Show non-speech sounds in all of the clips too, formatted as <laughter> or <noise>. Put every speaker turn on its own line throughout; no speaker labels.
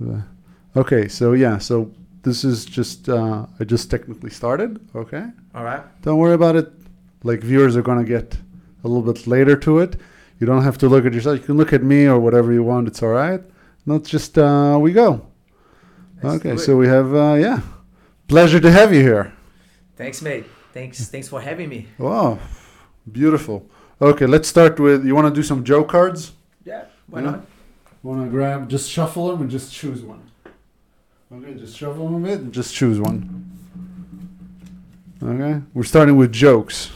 Uh, Okay, so yeah, so this is just uh, I just technically started. Okay,
All right.
don't worry about it. Like viewers are gonna get a little bit later to it. You don't have to look at yourself. You can look at me or whatever you want. It's all right. Not just uh, we go.
Let's
okay, so we have uh, yeah, pleasure to have you here.
Thanks, mate. Thanks. Thanks for having me.
Wow, beautiful. Okay, let's start with. You want to do some joke cards?
Yeah. Why
Yeah.
not?
Want to grab? Just shuffle them and just choose one. Okay, just shuffle them a bit and just choose one. Okay, we're starting with jokes.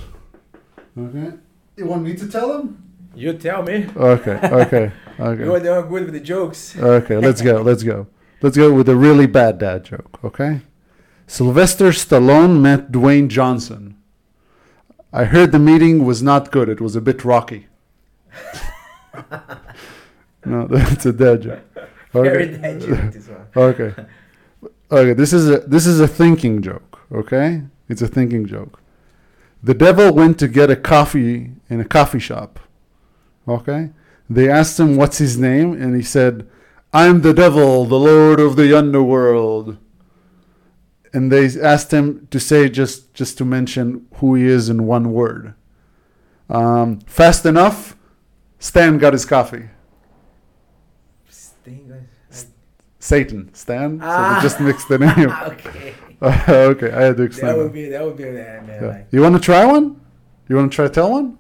Okay, you want me to tell them?
You tell me.
Okay, okay, <laughs> okay.
You are
okay,
the one good with the jokes.
okay. Let's go. Let's go. Let's go with a really bad dad joke. Okay, Sylvester Stallone met Dwayne Johnson. I heard the meeting was not good. It was a bit rocky. <laughs> no, <laughs> that's a dad joke. <laughs>
Very bad joke, this. <laughs>
Okay. Okay, this is a this is a thinking joke, okay? It's a thinking joke. The devil went to get a coffee in a coffee shop. Okay? They asked him what's his name and he said, "I'm the devil, the lord of the underworld." And they asked him to say just just to mention who he is in one word. Um, fast enough, Stan got his coffee.
Sting, guys.
Satan, Stan. So
Ah.
they just mixed the name. <laughs>
okay. <laughs>
okay, I had to explain.
That would
That
be that would be that man.
Yeah.
Like,
You want to try one? You want to try to tell one?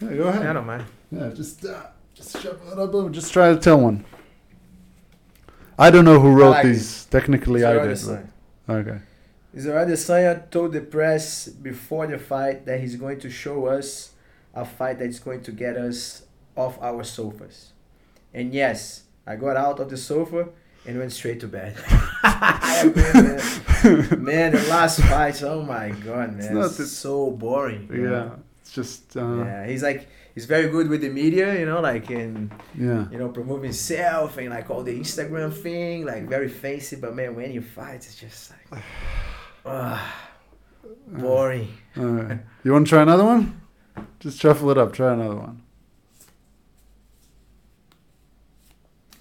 Yeah, go ahead.
I don't mind.
Yeah, just uh, just shuffle it up. Just try to tell one. I don't know who wrote
like
these. Technically, I
Zero
did.
Adesanya.
but- Okay.
Israel Adesanya told the press before the fight that he's going to show us a fight that's going to get us off our sofas. And yes, I got out of the sofa and went straight to bed. <laughs> I agree, man. man, the last fight, oh my god, man.
not
It's, so boring.
Yeah,
know?
it's just. Uh, yeah.
He's like he's very good with the media, you know, like in
yeah.
you know, promoting himself and like all the Instagram thing, like very fancy. But man, when you fight, it's just like, <sighs> ah, boring.
All right. You want to try another one? Just shuffle it up. Try another one.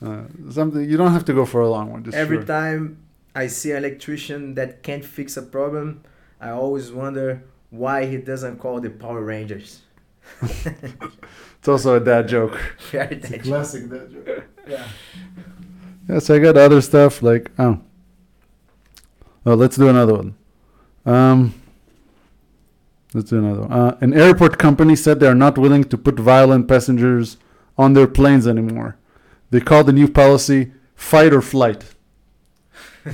Uh, something you don't have to go for a long one. Just
Every
short.
time I see an electrician that can't fix a problem, I always wonder why he doesn't call the Power Rangers. <laughs>
It's also a dad joke. <laughs>
Very that
Classic dad joke. <laughs>
yeah.
Yes, I got other stuff like oh. Oh, let's do another one. Um, let's do another one. Uh, an airport company said they are not willing to put violent passengers on their planes anymore. They call the new policy "fight or flight" <laughs>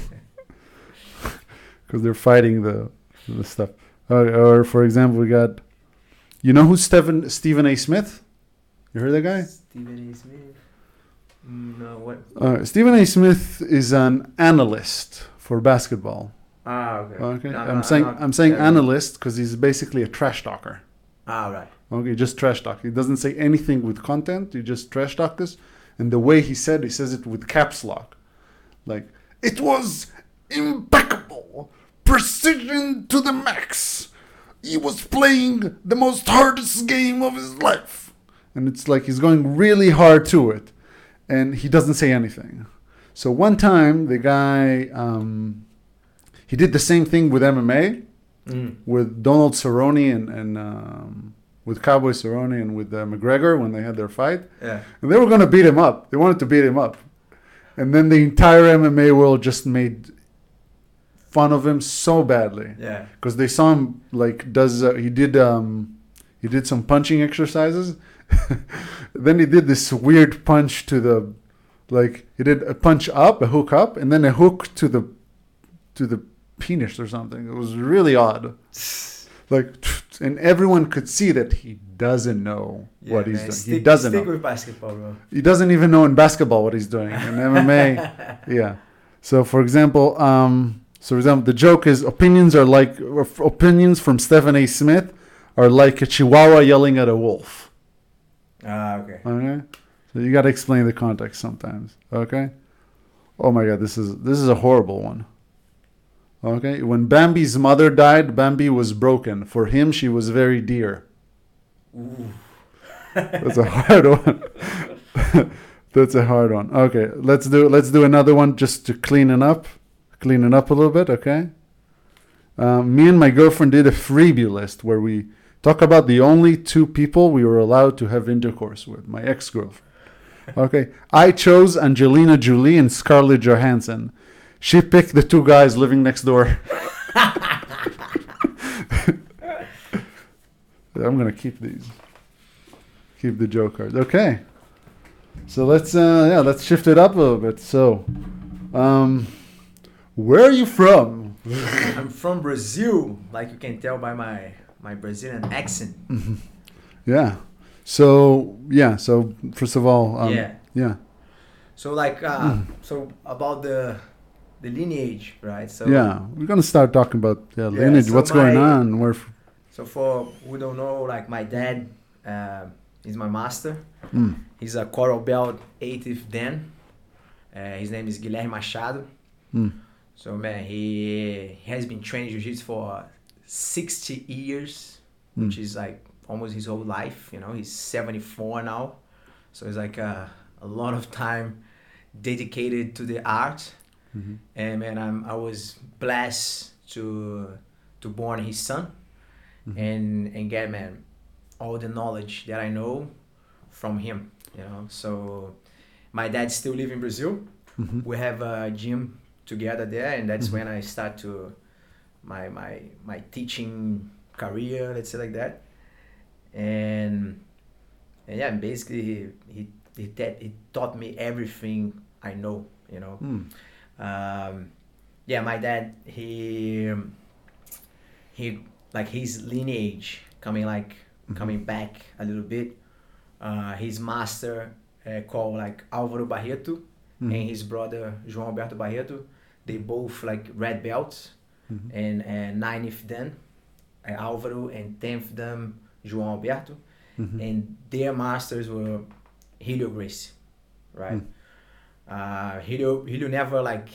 because they're fighting the the stuff. Or, or for example, we got, you know who's Stephen Stephen A. Smith? You heard that guy?
Stephen A. Smith. Mm, No, what?
Uh, Stephen A. Smith is an analyst for basketball.
Ah, okay.
Okay,
No,
I'm
no,
saying
not
I'm saying
very-
analyst because he's basically a trash talker.
Ah, right.
Okay, just trash talk. He doesn't say anything with content. He just trash talk us, and the way he said, he says it with caps lock, like it was impeccable, precision to the max. He was playing the most hardest game of his life, and it's like he's going really hard to it, and he doesn't say anything. So one time, the guy, um, he did the same thing with MMA
Mm.
with Donald Cerrone and, and um, with Cowboy Cerrone and with uh, McGregor when they had their fight.
Yeah.
And they were going to beat him up. They wanted to beat him up. And then the entire MMA world just made fun of him so badly
Yeah.
because they saw him like does uh, he did um he did some punching exercises <laughs> then he did this weird punch to the like he did a punch up a hook up and then a hook to the to the penis or something it was really odd <sighs> like and everyone could see that he doesn't know
Yeah,
what he's
man.
doing
Stick,
he doesn't
stick
know
with basketball, bro.
he doesn't even know in basketball what he's doing in MMA. <laughs> yeah. So for example, um, so for example, the joke is opinions are like opinions from Stephen A. Smith are like a chihuahua yelling at a wolf.
Ah, okay.
Okay. So you got to explain the context sometimes. Okay. Oh my God, this is this is a horrible one. Okay. When Bambi's mother died, Bambi was broken. For him, she was very dear.
Ooh.
That's a hard one. <laughs> That's a hard one. Okay, let's do let's do another one just to clean it up, clean it up a little bit. Okay. Um, me and my girlfriend did a freebie list where we talk about the only two people we were allowed to have intercourse with. My ex girlfriend. <laughs> Okay, I chose Angelina Jolie and Scarlett Johansson. She picked the two guys living next door. <laughs> I'm gonna keep these. Keep the joke cards. Okay. So let's uh yeah, let's shift it up a little bit. So um where are you from? <laughs>
I'm from Brazil, like you can tell by my my Brazilian accent.
Yeah. So yeah, so first of all, um,
yeah.
yeah.
So like uh, so about the the lineage, right? So
yeah, we're gonna start talking about yeah, lineage,
so
what's going on, where f-
So for who don't know, like my dad uh, is my master.
mm,
He's a coral belt 80th Dan. Uh, his name is Guilherme Machado.
mm,
So man, he, he has been training jiu-jitsu for 60 years,
Mm.
which is like almost his whole life. You know, he's 74 now, so it's like a, a lot of time dedicated to the art.
Mhm,
And man, I'm, I was blessed to to born his son,
Mhm.
and and get man all the knowledge that I know from him. You know, so my dad still live in Brazil.
Mhm,
we have a gym together there and that's
Mhm.
when i start to my my my teaching career let's say like that. And and yeah basically he he he, ta- he taught me everything i know you know?
Mm,
um, yeah my dad he he like his lineage coming like
Mhm.
coming back a little bit uh, his master uh, called like alvaro barreto
mhm,
and his brother João Alberto Barreto. They both like red belts
mhm,
and and ninth dan uh, Álvaro and tenth dan João Alberto,
mhm,
and their masters were Helio Gracie, right?
Mm.
Uh, Helio Helio never like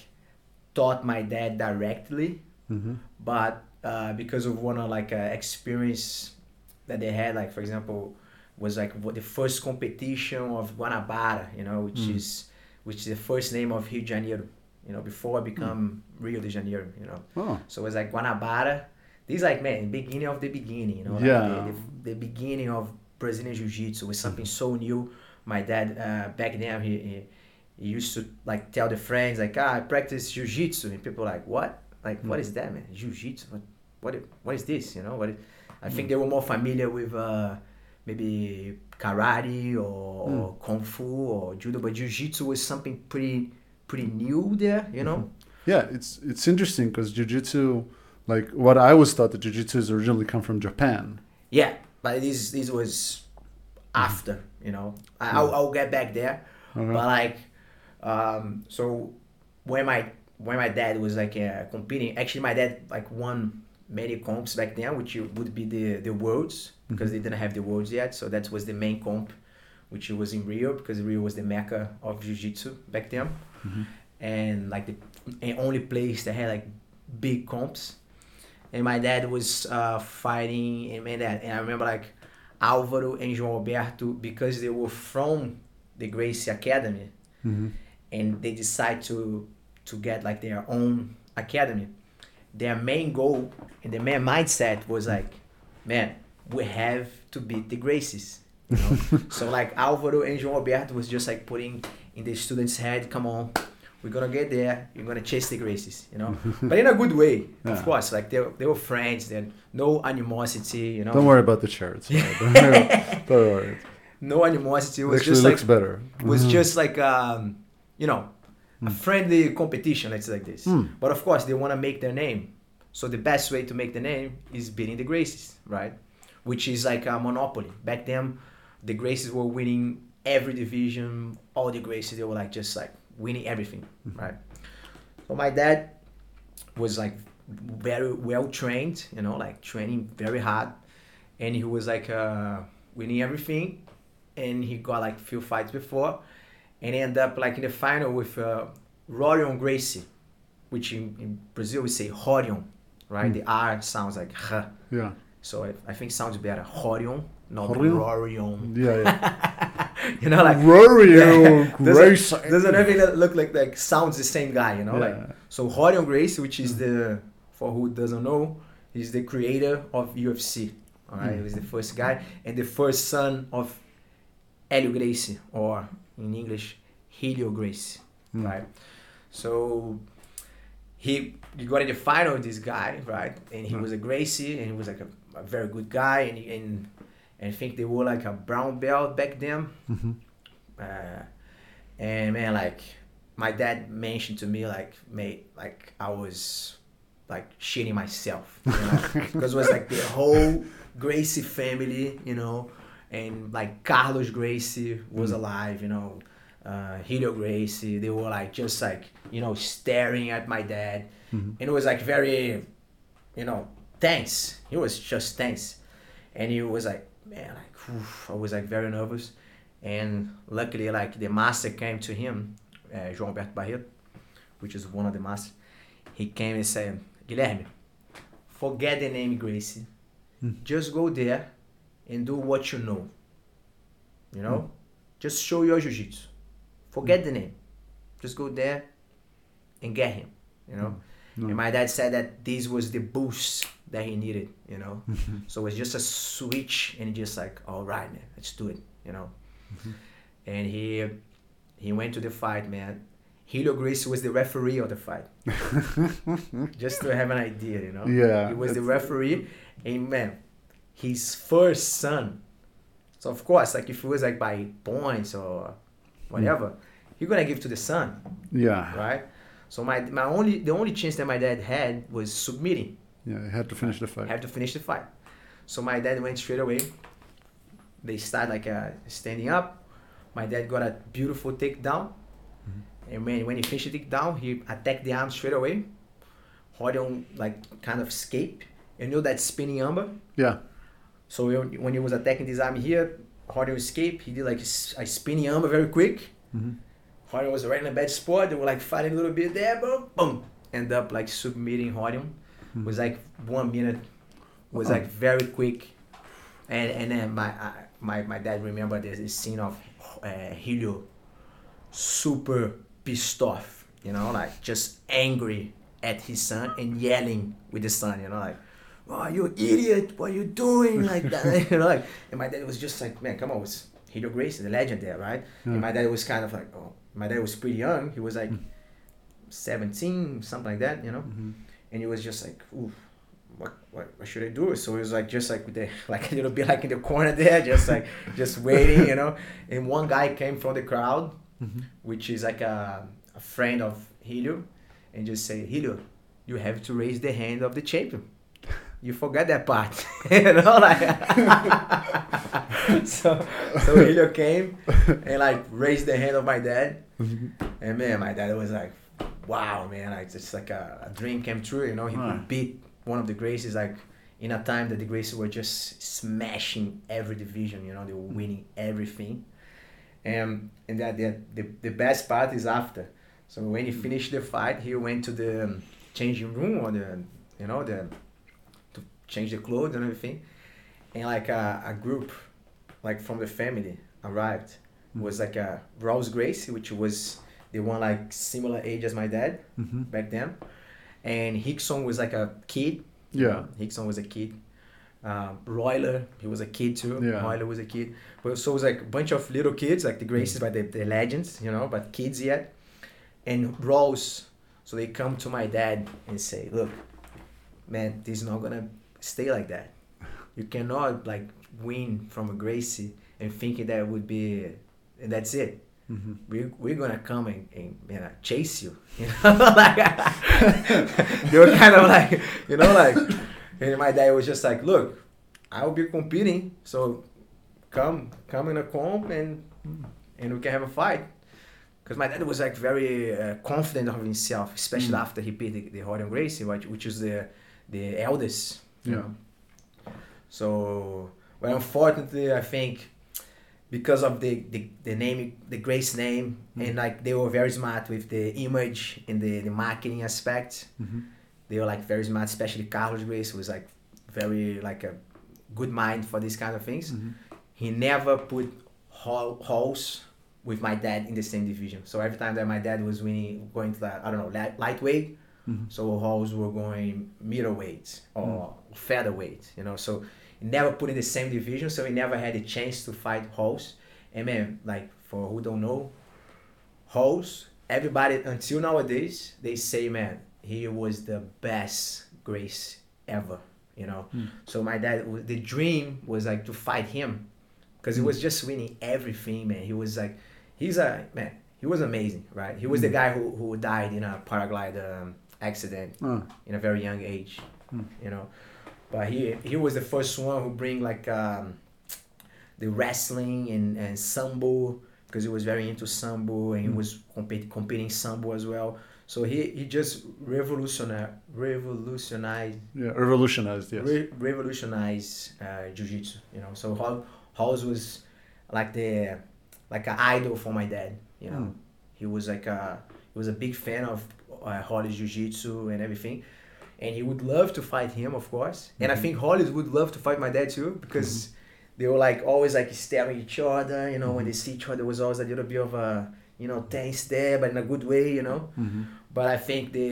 taught my dad directly,
mhm,
but uh, because of one of like uh, experience that they had, like for example, was like the first competition of Guanabara, you know, which
Mm.
is which is the first name of Rio de Janeiro, you know, before it become Rio de Janeiro, you know.
oh,
So it's like Guanabara. This like man, beginning of the beginning, you know, like
Yeah.
the, the, the beginning of Brazilian Jiu-Jitsu was something so new. My dad uh, back then he, he he used to like tell the friends like ah I practice Jiu-Jitsu and people like what like what
Mm.
is that man Jiu-Jitsu what what what is this you know what is, I think they were more familiar with uh, maybe karate or, or kung fu or judo but Jiu-Jitsu was something pretty pretty new there you know
yeah. It's it's interesting because jujitsu, like what I was taught that jujitsu is originally come from Japan.
Yeah, but this this was after, you know. I, I'll, I'll get back there,
Uh-huh.
but like, um, so when my when my dad was like uh, competing, actually my dad like won many comps back then, which would be the the worlds because they didn't have the worlds yet. So that was the main comp, which was in Rio because Rio was the mecca of jiu-jitsu back then,
Mhm.
and like the and only place that had like big comps. And my dad was uh, fighting and my dad and I remember like Álvaro and João Alberto because they were from the Gracie Academy.
Mhm,
and they decide to to get like their own academy. Their main goal and their main mindset was like, man, we have to beat the Gracies. You know? <laughs> so like Álvaro and João Alberto was just like putting in the students' head, come on, we're gonna get there, you're gonna chase the Gracies, you know? <laughs> but in a good way,
Yeah.
of course. Like they, were- they were friends, then no animosity, you know.
Don't worry about the shirts. <laughs> Don't worry. Don't worry.
No animosity. It was
actually
just
looks
like
better.
was
Mhm.
just like um, you know a
Mm.
friendly competition let's say like this.
Mm.
but of course they want to make their name. So the best way to make the name is beating the gracies right? Which is like a monopoly. Back then the gracies were winning every division. All the gracies they were like just like winning everything right? So my dad was like very well trained you know like training very hard. And he was like uh, winning everything. And he got like few fights before and ended up like in the final with uh, Rorion Gracie, which in, in Brazil we say Rorion, right?
Mm.
The R sounds like H,
Yeah.
so I, I think sounds better. Rorion, not
Rorion?
Rorion.
Yeah, yeah. <laughs>
you know, like
Rory
Yeah. <laughs>
Grace.
doesn't, doesn't look like like sounds the same guy, you know, like so Rorion Gracie, which is the for who doesn't know, he's the creator of UFC. All right, he was the first guy and the first son of Helio Gracie, or in English, Helio Gracie.
Mm.
Right. So he you got in the final with this guy, right? And he
Yeah.
was a Gracie, and he was like a, a very good guy, and and and I think they were like a brown belt back then.
Mhm.
Uh, and man, like my dad mentioned to me, like, mate, like I was like shitting myself, you know, <laughs> because it was like the whole Gracie family, you know, and like Carlos Gracie was
Mm.
alive, you know, uh, Helio Gracie, they were like just like you know staring at my dad,
Mhm.
and it was like very, you know, tense. He was just tense, and he was like, man, like oof, I was like very nervous, and luckily like the master came to him, uh, João Alberto Barreto, which is one of the masters. He came and said, Guilherme, forget the name Gracie,
Mm.
just go there and do what you know. You know, hmm. just show your jiu-jitsu. Forget hmm. the name. Just go there and get him. You know.
No.
And my dad said that this was the boost that he needed, you know. <laughs> So it was just a switch and just like, all right, man, let's do it, you know.
Mm-hmm.
And he he went to the fight, man. Helio Gracie was the referee of the fight. <laughs> just to have an idea, you know.
Yeah,
He was the referee, and man, his first son. So of course, like if it was like by points or whatever, you're gonna give to the son
Yeah.
right? So my my only the only chance that my dad had was submitting.
Yeah, I had to finish the fight.
have to finish the fight. So my dad went straight away. They start like uh, standing up. My dad got a beautiful takedown, and when when he finished the takedown, he attacked the arm straight away. Rorion like kind of escape. You know that spinning armbar.
Yeah.
So when he was attacking this arm here, Rorion escaped. He did like a spinning armbar very quick.
Mhm.
Rorion was right in a bad spot. They were like fighting a little bit there, boom, boom. End up like submitting Rorion.
Hmm.
Was like one minute. Was
Oh.
like very quick. And and then my my my dad remembered this, this scene of uh, Helio super pissed off, you know, like just angry at his son and yelling with the son, you know, like, "Oh, you idiot! What are you doing?" <laughs> Like that, you know, like. And my dad was just like, "Man, come on, it's Helio Gracie, the legend there, right?"
Yeah.
And my dad was kind of like, "Oh, my dad was pretty young. He was like 17, something like that, you know."
Mhm.
and he was just like, Ooh, what, what, what should I do? So he was like, just like with the, <laughs> like a little bit like in the corner there, just like, <laughs> just waiting, you know. And one guy came from the crowd,
Mhm.
which is like a, a friend of Helio, and just say, Helio, you have to raise the hand of the champion. You forgot that part, <laughs> you know, like. <laughs> so, so Helio came and like raised the hand of my dad,
Mhm.
and man, my dad was like, wow, man, like it's like a, a dream came true, you know. He could beat one of the Gracies like in a time that the Gracies were just smashing every division, you know, they were winning everything. And and that the, the the best part is after. So when he finished the fight, he went to the um, changing room or the you know the change the clothes and everything, and like a, a group like from the family arrived. It was like a Rolls Gracie, which was the one like similar age as my dad
Mhm.
back then, and Rickson was like a kid.
Yeah.
Rickson was a kid. Um, Royler, he was a kid too.
Yeah.
Royler was a kid. But so it was like a bunch of little kids, like the Gracies, but the, the legends, you know, but kids yet. And Rose, so they come to my dad and say, look, man, this is not gonna stay like that. You cannot like win from a Gracie and thinking that would be, and that's it
Mhm.
we we're gonna come and, and chase you. <laughs> You know, like <laughs> were kind of like, you know, like, and my dad was just like, look, I will be competing, so come, come in a comp and and we can have a fight. Because my dad was like very uh, confident of himself, especially
Mm.
after he beat the, the Rorion Gracie, which, which is the the eldest.
Yeah.
So, well, unfortunately, I think because of the, the, the name, the Gracie name,
Mm.
and like they were very smart with the image and the, the marketing aspect.
Mhm.
They were like very smart, especially Carlos Gracie was like very like a good mind for these kind of things.
Mhm.
He never put Rolls with my dad in the same division. So every time that my dad was winning, going to that, I don't know, light, lightweight,
Mhm.
so Rolls were going middleweight or featherweight, you know. So never put in the same division, so he never had a chance to fight Rolls. And man, like for who don't know, Rolls, everybody until nowadays they say, man, he was the best Gracie ever, you know.
Mm.
So my dad, the dream was like to fight him, because he
Mm.
was just winning everything, man. He was like, he's a man. He was amazing, right? He was the
Mm.
guy who, who died in a paraglider um, accident in a very young age,
Hmm.
you know. But he he was the first one who bring like um, the wrestling and and sambo because he was very into sambo and he
Hmm.
was compete, competing sambo as well. So he he just revolutionized revolutionized
yeah, revolutionized. Yes.
re- revolutionized uh, jiu-jitsu you know so Hall, Rolls was like the like an idol for my dad you know
Mm.
he was like a he was a big fan of uh, Rolls jiu-jitsu and everything and he would love to fight him of course. And I
Mhm.
think Rolls would love to fight my dad too because they were like always like staring each other you know when they see each other there was always a little bit of a you know tense there but in a good way you know.
Mhm.
but I think the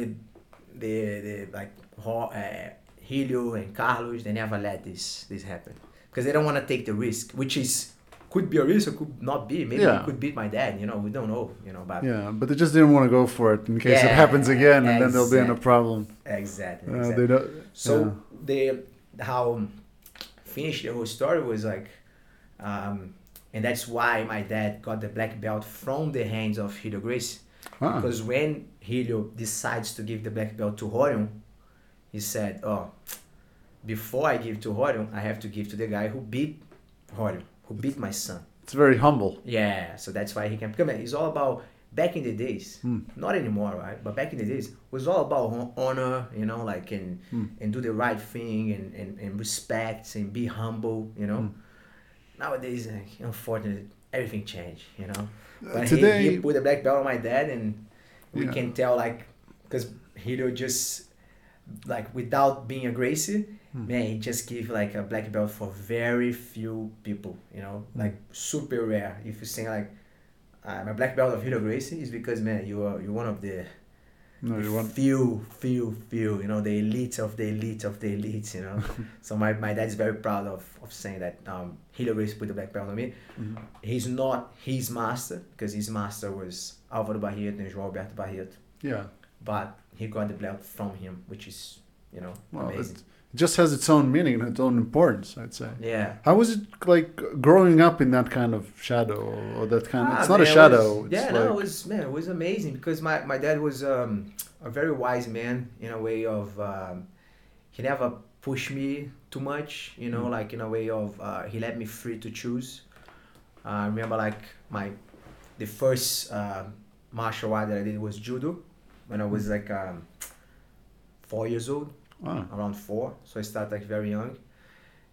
the the like uh, Helio and Carlos they never let this this happen. Because they don't want to take the risk, which is could be a risk or could not be. Maybe
Yeah.
he could beat my dad. You know, we don't know. You know, but
Yeah, but they just didn't want to go for it in case it happens again, and then they'll be in a problem.
exactly.
Uh,
exactly.
they don't.
So
yeah.
the how finished the whole story was like, um, and that's why my dad got the black belt from the hands of Helio Gracie.
Ah,
Because when Helio decides to give the black belt to Rorion, he said, "Oh, before I give to Rorion, I have to give to the guy who beat Rorion, who beat my son."
it's very humble.
Yeah, so that's why he can come. It's all about back in the days,
Hmm.
not anymore, right? But back in the days, it was all about honor, you know, like and
Hmm.
and do the right thing and, and, and respect and be humble, you know.
Hmm.
Nowadays, like, unfortunately, everything changed, you know.
Uh,
But
today,
he, he put a black belt on my dad, and we
Yeah.
can tell like because Helio just like without being a
Hmm.
man, he just give like a black belt for very few people, you know,
Hmm.
like super rare. If you say like I'm a black belt of Helio Gracie, is because man, you are you're one of the
no, you want.
few, few, few, you know, the elite of the elite of the elite, you know. <laughs> so my, my dad's very proud of, of saying that um, Helio Gracie put the black belt on me.
Mhm.
He's not his master because his master was Álvaro Barreto and João Alberto Barreto,
Yeah,
but he got the belt from him, which is, you know,
well, it
amazing.
Just has its own meaning and its own importance. I'd say.
Yeah.
How was it like growing up in that kind of shadow or, that kind?
Ah,
it's not a
man, it
shadow.
was- yeah,
like,
no, it was man, it was amazing because my, my dad was um, a very wise man in a way of um, he never pushed me too much, you know,
Mm.
like in a way of uh, he let me free to choose. Uh, I remember like my the first uh, martial art that I did was judo when I was
Mm.
like um, four years old
ah,
around four. So I started like very young.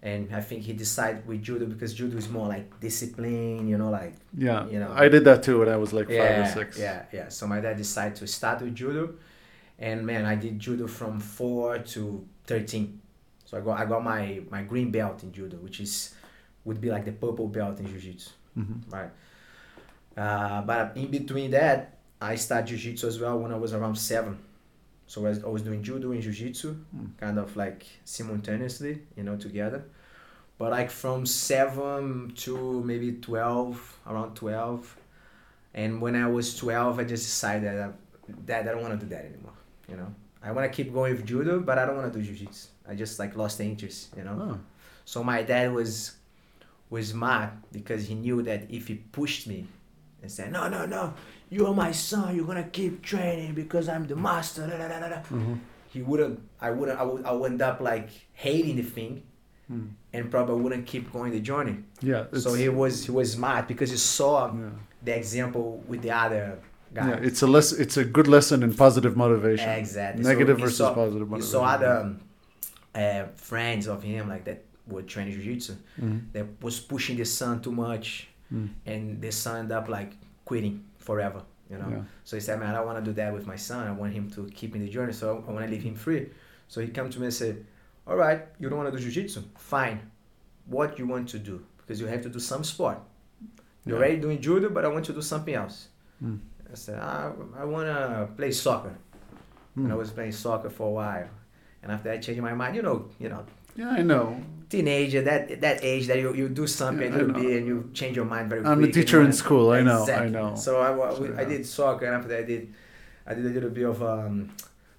And I think he decided with judo because judo is more like discipline, you know, like
yeah.
you know.
I did that too when I was like five or six.
Yeah, yeah. So my dad decided to start with judo, and man, I did judo from four to thirteen. So I got I got my my green belt in judo, which is would be like the purple belt in jiu-jitsu,
Mhm.
right? Uh, but in between that, I started jiu-jitsu as well when I was around seven. So I was, I was doing judo and jiu-jitsu,
Mm.
kind of like simultaneously, you know, together. But like from seven to maybe twelve, around twelve, and when I was 12, I just decided that I, that I don't want to do that anymore. You know, I want to keep going with judo, but I don't want to do jiu-jitsu. I just like lost the interest. You know,
Oh,
so my dad was was mad because he knew that if he pushed me and said, "No, no, no, you're my son. You're gonna keep training because I'm the master." Da, da, da, da, da,"
mhm.
He wouldn't. I wouldn't. I would. I would end up like hating the thing,
Mm.
and probably wouldn't keep going the journey.
Yeah.
So he was he was smart because he saw
Yeah.
the example with the other guy.
Yeah, it's a less. It's a good lesson in positive motivation.
Exactly.
Negative
So
versus
saw-
positive
He
motivation.
saw other um, uh, friends of him like that were training jiu-jitsu
Mhm.
that was pushing the son too much,
Mm.
and the son ended up like quitting forever. You know.
Yeah.
So he said, "Man, I don't want to do that with my son. I want him to keep in the journey. So I want to leave him free." So he come to me and said, "All right, you don't want to do jiu-jitsu? Fine. What you want to do? Because you have to do some sport. You're
Yeah.
already doing judo, but I want to do something else.
Mm.
I said, I, I want to play soccer. And I
Mm.
was playing soccer for a while. And after I changed my mind, you know, you know,
Yeah, I know.
Teenager, that that age that you, you do something
Yeah,
a
I
little bit and you change your mind very quickly.
I'm a teacher in school. I know. I know.
So I,
So,
I did soccer, and after that I did, I did a little bit of um,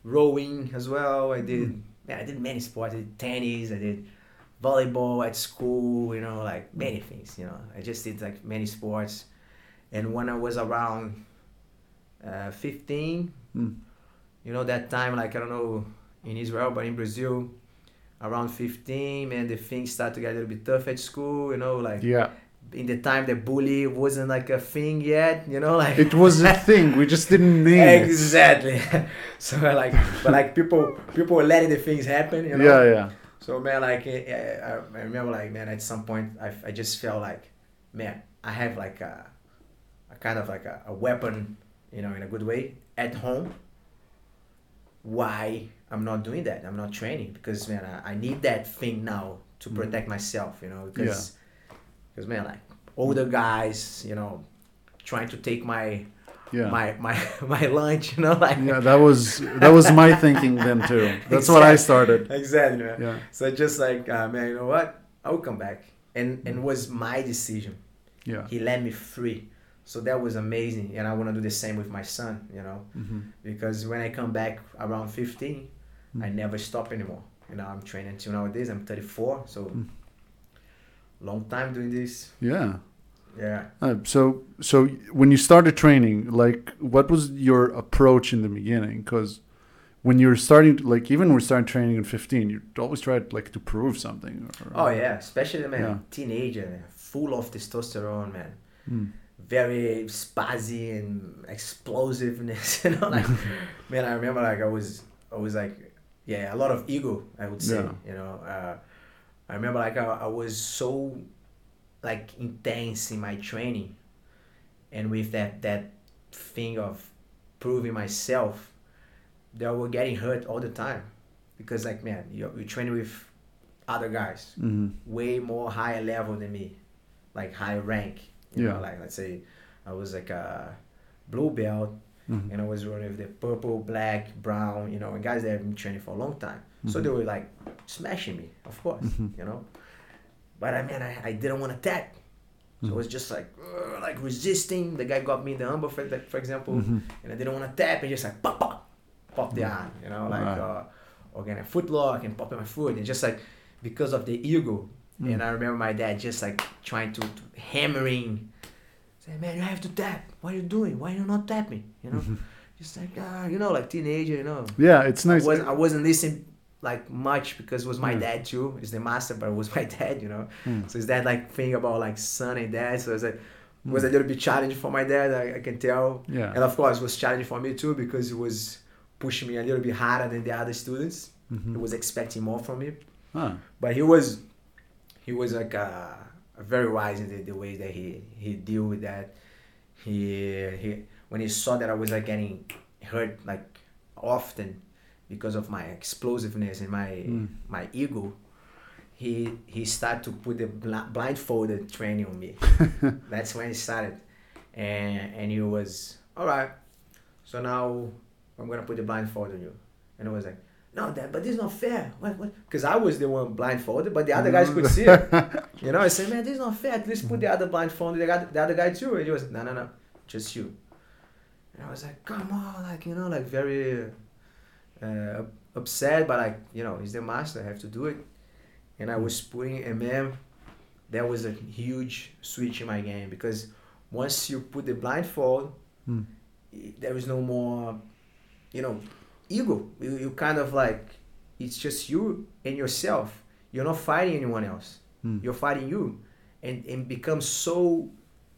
rowing as well. I did,
Mm.
man, I did many sports. I did tennis. I did volleyball at school. You know, like many things. You know, I just did like many sports. And when I was around uh, 15,
Mm.
you know, that time, like I don't know in Israel, but in Brazil, around 15, man, the things start to get a little bit tough at school. You know, like
Yeah,
in the time the bully wasn't like a thing yet. You know, like
it was a thing. We just didn't <laughs> name
exactly. <laughs> so like, but like people, people were letting the things happen. You know.
Yeah, yeah.
So man, like eh, eh, I, I remember, like man, at some point, I, I just felt like, man, I have like a, a kind of like a, a weapon, you know, in a good way at home. Why I'm not doing that? I'm not training because man, I, I need that thing now to
Mhm.
protect myself, you know, because, because man, like older guys, you know, trying to take my
Yeah.
my my <laughs> my lunch, you know, <laughs> like
yeah, that was that was my <laughs> thinking then too. That's what I started.
exactly, man.
Yeah.
So just like, uh, man, you know what? I will come back, and and was my decision.
Yeah.
He let me free, so that was amazing, and I want to do the same with my son, you know,
hmm
because when I come back around 15, I
Mm.
never stop anymore. You know, I'm training until nowadays. I'm 34, so
Mm.
long time doing this.
Yeah.
Yeah.
Uh, so so when you started training, like what was your approach in the beginning? Because when you're starting, to, like even when we started training in 15, you always tried like to prove something. Or,
Oh yeah, especially man,
Yeah.
teenager, full of testosterone, man.
Mm.
very spazzy and explosiveness. <laughs> You know, like <laughs> man, I remember like I was I was like yeah, a lot of ego. I would say.
Yeah.
You know, uh, I remember like I, I was so like intense in my training, and with that that thing of proving myself, that I was getting hurt all the time, because like man, you you training with other guys
hmm
way more higher level than me, like high rank. You
Yeah.
know, like let's say I was like a blue belt
hmm
and I was running with the purple, black, brown, you know, and guys that have been training for a long time. So
Mhm.
they were like smashing me, of course,
Mhm.
you know. But I mean, I, I didn't want to tap. So it was just like, uh, like resisting. The guy got me in the armbar, for, for example,
Mhm.
and I didn't want to tap and just like pop, pop, pop the arm, you know, like,
Right.
uh, or get a foot lock and popping my foot. And just like, because of the ego,
Mm.
and I remember my dad just like trying to, to hammering, say, man, you have to tap. What are you doing? Why are you not tapping? You know, just like ah, you know, like teenager, you know.
Yeah, it's nice.
I wasn't, I wasn't listening like much because it was my
Yeah.
dad too. He's the master, but it was <laughs> my dad, you know.
Mm.
So it's that like thing about like son and dad. So it's like it was
Mm.
a little bit challenging for my dad. I, I can tell,
Yeah.
and of course it was challenging for me too because it was pushing me a little bit harder than the other students.
Mhm.
He was expecting more from me
Ah,
but he was he was like uh, very wise in the, the way that he he deal with that. He he when he saw that i was like getting hurt like often because of my explosiveness and my
Mm.
my ego he he started to put the bl- blindfolded training on me. <laughs> That's when it started. And and he was all right so now i'm gonna put the blindfold on you. And I was like no dad but this is not fair. What what? Because i was the one blindfolded but the other guys could see it. <laughs> You know i said man this is not fair. At least put the other blindfold the, guy, the other guy too. And he was no no no. Just you. And i was like come on like you know like very uh, upset but like you know he's the master. I have to do it. And i was putting and man that was a huge switch in my game because once you put the blindfold
Mm.
there is no more you know ego you, you kind of like it's just you and yourself you're not fighting anyone else
Mm.
you're fighting you and and becomes so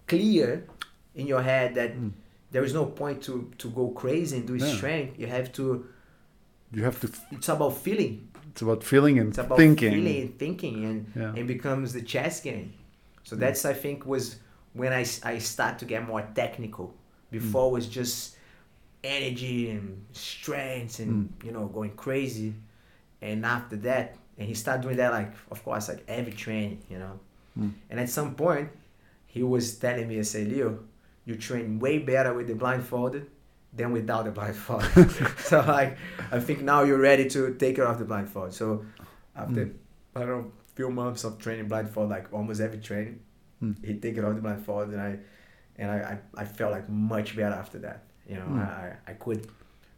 clear in your head that
Mm.
there is no point to to go crazy and do
Yeah.
strength you have to
You have to.
it's about feeling
It's about feeling and
it's about
thinking.
feeling and thinking and
Yeah.
it becomes the chess game. So
Mm.
that's I think was when I, I start to get more technical.
Mm.
Before was just energy and strength and
Mm.
you know going crazy, and after that, and he started doing that like of course like every training, you know.
Mm.
And at some point, he was telling me, I say, Leo, you train way better with the blindfolded than without the blindfold. <laughs> so like, I think now you're ready to take care of the blindfold. So after
Mm.
I don't know, few months of training blindfold, like almost every training,
Mm.
he take it off the blindfold, and I, and I, I, I felt like much better after that. You know,
Mm.
I, I could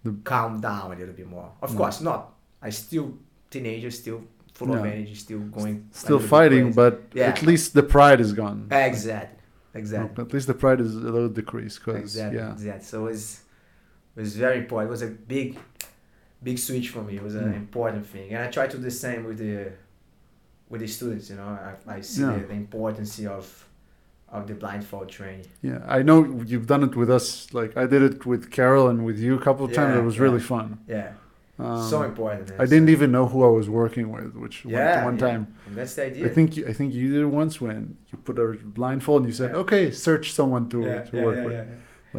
The-
calm down a little bit more. Of
Mm.
course, not. I still teenager, still full of energy, still going.
Still fighting, but
Yeah.
at least the pride is gone.
exactly, exactly,
At least the pride is a little decreased. Cause,
exactly,
yeah.
exactly. So it was, it was very important. It was a big, big switch for me. It was an
Mm.
important thing, and I try to do the same with the, with the students. You know, I, I see
Yeah.
the, the importance of, of the blindfold training.
Yeah, I know you've done it with us. Like I did it with Carol and with you a couple of times.
Yeah,
It was
yeah.
really fun.
Yeah,
Um,
so important. man.
I didn't even know who I was working with, which one-
Yeah,
one
yeah.
time
And that's the idea.
I think you- I think you did it once when you put a blindfold and you said. "Okay, search someone to, to work with."
yeah,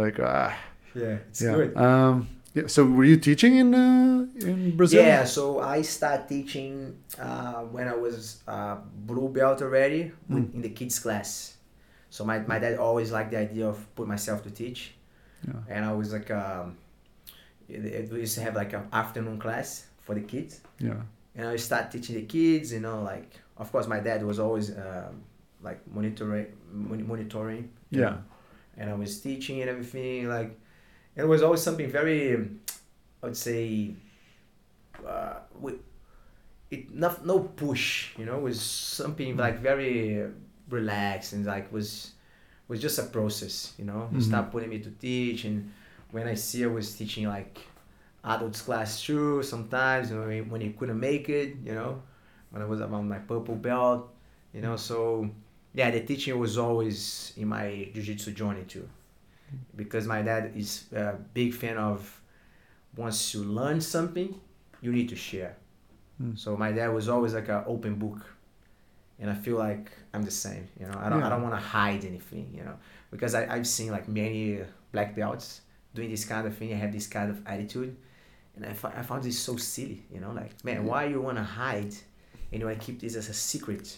Like ah,
yeah. Yeah, it's
yeah.
good.
Um, yeah. So were you teaching in uh, in Brazil?
Yeah, so I started teaching uh, when I was uh, blue belt already
Mm.
in the kids class. So my, my dad always liked the idea of put myself to teach,
Yeah.
and I was like, um, it, it- we used to have like an afternoon class for the kids,
Yeah.
and I start teaching the kids. You know, like of course my dad was always um, like monitoring, monitoring.
Yeah.
know, and I was teaching and everything. Like it was always something very, I would say, uh, with it not no push. You know, it was something like very relaxed and like was was just a process. You know, he
Mhm.
started putting me to teach, and when I see I was teaching like adults class too sometimes you know, when when he couldn't make it. You know, when I was around my purple belt. You know, so yeah, the teaching was always in my jiu-jitsu journey too, because my dad is a big fan of once you learn something, you need to share.
Mm.
So my dad was always like an open book, and I feel like I'm the same. You know, I don't I don't want to hide anything. You know, because I I've seen like many black belts doing this kind of thing. I have this kind of attitude, and I, I found this so silly. You know, like man, why you want to hide, and you want to keep this as a secret?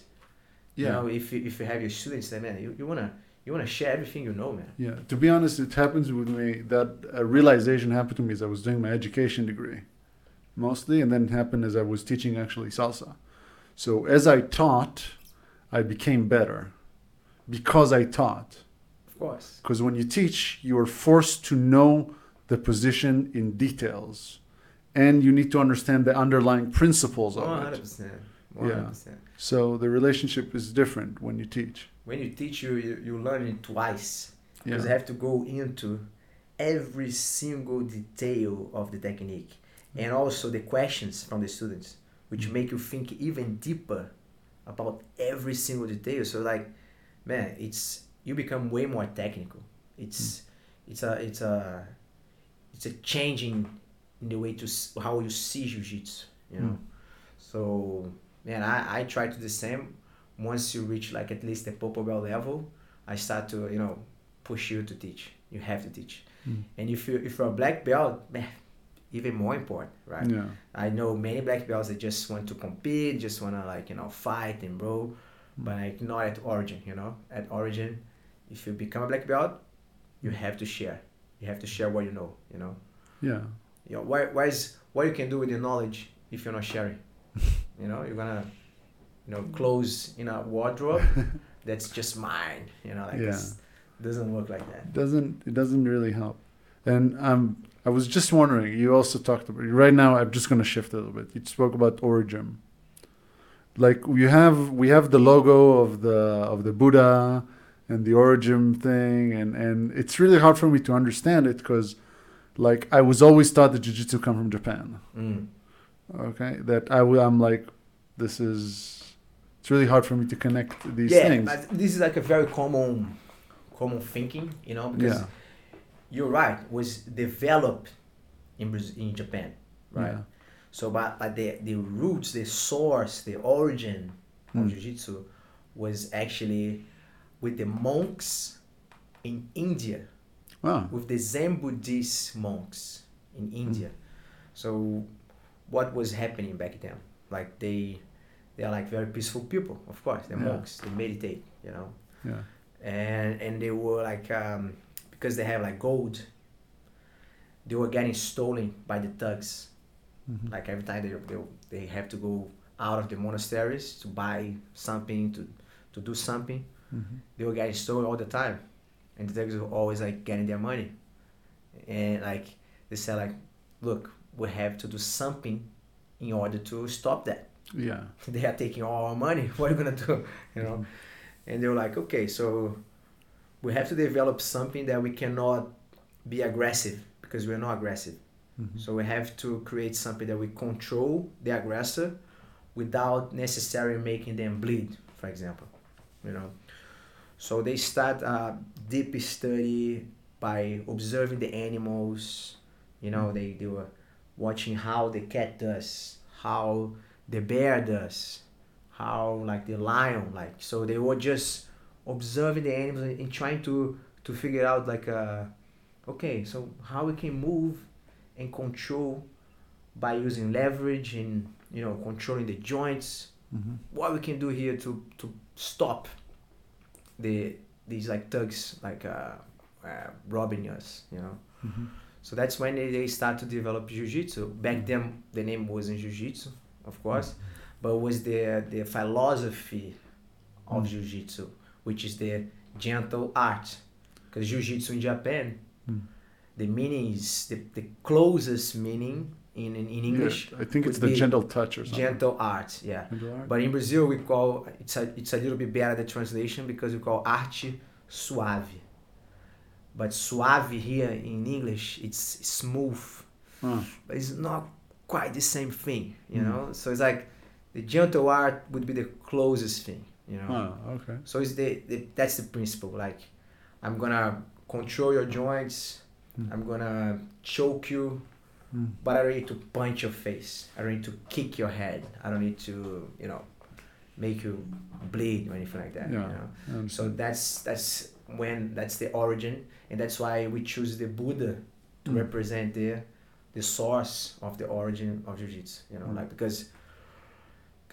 Yeah.
You know, if you, if you have your students, then man, you, you wanna you wanna share everything you know, man.
Yeah, to be honest, it happens with me that a realization happened to me as I was doing my education degree, mostly, and then it happened as I was teaching actually salsa. So as I taught, I became better because I taught.
Of course.
Because when you teach, you are forced to know the position in details, and you need to understand the underlying principles of
hundred
it.
percent. One hundred percent.
So the relationship is different when you teach.
When you teach, you you, you learn it twice.
Yeah.
Because you have to go into every single detail of the technique, and also the questions from the students, which make you think even deeper about every single detail. So like, man, it's you become way more technical. It's it's a it's a it's a changing in the way to s- how you see jiu-jitsu you know so man I, I try to do the same once you reach like at least the purple belt level i start to you know push you to teach you have to teach
Mm.
and if you if you're a black belt man even more important right?
Yeah.
i know many black belts that just want to compete just want to like you know fight and bro but like not at origin you know? At origin if you become a black belt you have to share. You have to share what you know you know?
Yeah.
you know why, why is what you can do with your knowledge if you're not sharing? <laughs> You know you're gonna you know close in a wardrobe <laughs> that's just mine you know like
Yeah.
doesn't work like that.
Doesn't it doesn't really help. And um i was just wondering you also talked about right now i'm just going to shift a little bit. You spoke about origin like you have we have the logo of the of the buddha and the origin thing and and it's really hard for me to understand it because like i was always taught that jiu-jitsu come from japan.
Mm.
okay? That i w- i'm like this is it's really hard for me to connect these
yeah
things.
but this is like a very common common thinking you know? Because
yeah
you're right was developed in Braz- in japan right
yeah.
So, but, but the, the roots, the source, the origin of
Mm.
Jiu-Jitsu was actually with the monks in India,
wow
with the Zen Buddhist monks in India. So, what was happening back then? Like they, they are like very peaceful people, of course. They're
Yeah.
monks. They meditate, you know.
yeah
and and they were like um, because they have like gold. They were getting stolen by the thugs.
Mhm.
Like every time they they, they have to go out of the monasteries to buy something to to do something,
Mhm.
they were getting stolen all the time, and the thugs were always like getting their money, and like they said like, look, we have to do something in order to stop that.
Yeah. <laughs>
they are taking all our money. <laughs> What are you gonna do? You know, and they were like, okay, so we have to develop something that we cannot be aggressive because we're not aggressive.
Mhm.
So we have to create something that we control the aggressor without necessarily making them bleed, for example. You know. So they start a deep study by observing the animals. You know, they, they were watching how the cat does, how the bear does, how like the lion like. So they were just observing the animals and, and trying to to figure out like uh okay, so how we can move and control by using leverage and you know controlling the joints
Mhm.
what we can do here to to stop the these like thugs like uh, uh robbing us you know
Mhm.
so that's when they, they start to develop jiu-jitsu back then the name wasn't jiu-jitsu of course but was the the philosophy of
Mm.
jiu-jitsu which is the gentle art because jiu-jitsu in japan
Mm.
the meaning is the, the closest meaning in in, in english
Yeah, I think it's the gentle touch or something.
gentle art yeah
Gentle art?
but in Brazil, we call it's a it's a little bit better the translation because we call arte suave. But suave here in English, it's smooth,
Ah,
but it's not quite the same thing, you
Mm.
know. So it's like the gentle art would be the closest thing, you know.
ah, okay.
So it's the, the that's the principle. Like, I'm gonna control your joints.
Mm.
I'm gonna choke you,
Mm.
but I don't need to punch your face. I don't need to kick your head. I don't need to, you know, make you bleed or anything like that.
Yeah.
You know? So that's that's when that's the origin, and that's why we choose the Buddha to
Mm.
represent the the source of the origin of jiu-jitsu. You know,
Mm.
like because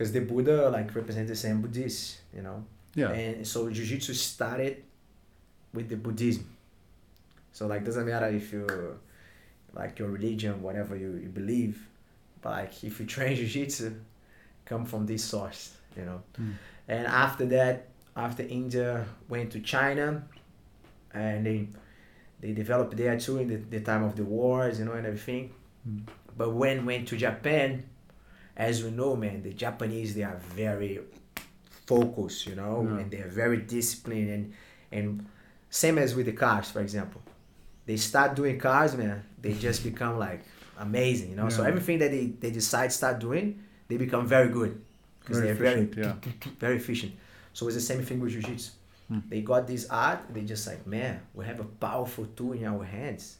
because the Buddha like represents the same Buddhist. You know,
yeah.
and so jiu-jitsu started with the Buddhism. So like doesn't matter if you like your religion, whatever you, you believe, but like if you train <laughs> jiu-jitsu, come from this source, you know.
Mm.
And after that, after India went to China, and they they developed there too in the, the time of the wars, you know, and everything.
Mm.
But when went to Japan, as we know, man, the Japanese they are very focused, you know,
Yeah.
and they are very disciplined and and same as with the cars, for example. They start doing cars, man, they just <laughs> become like amazing, you know. So everything that they, they decide start doing, they become very good because they're very
efficient, yeah. <laughs>
very efficient. So it's the same thing with jiu-jitsu.
Hmm.
They got this art, they just like, man, we have a powerful tool in our hands.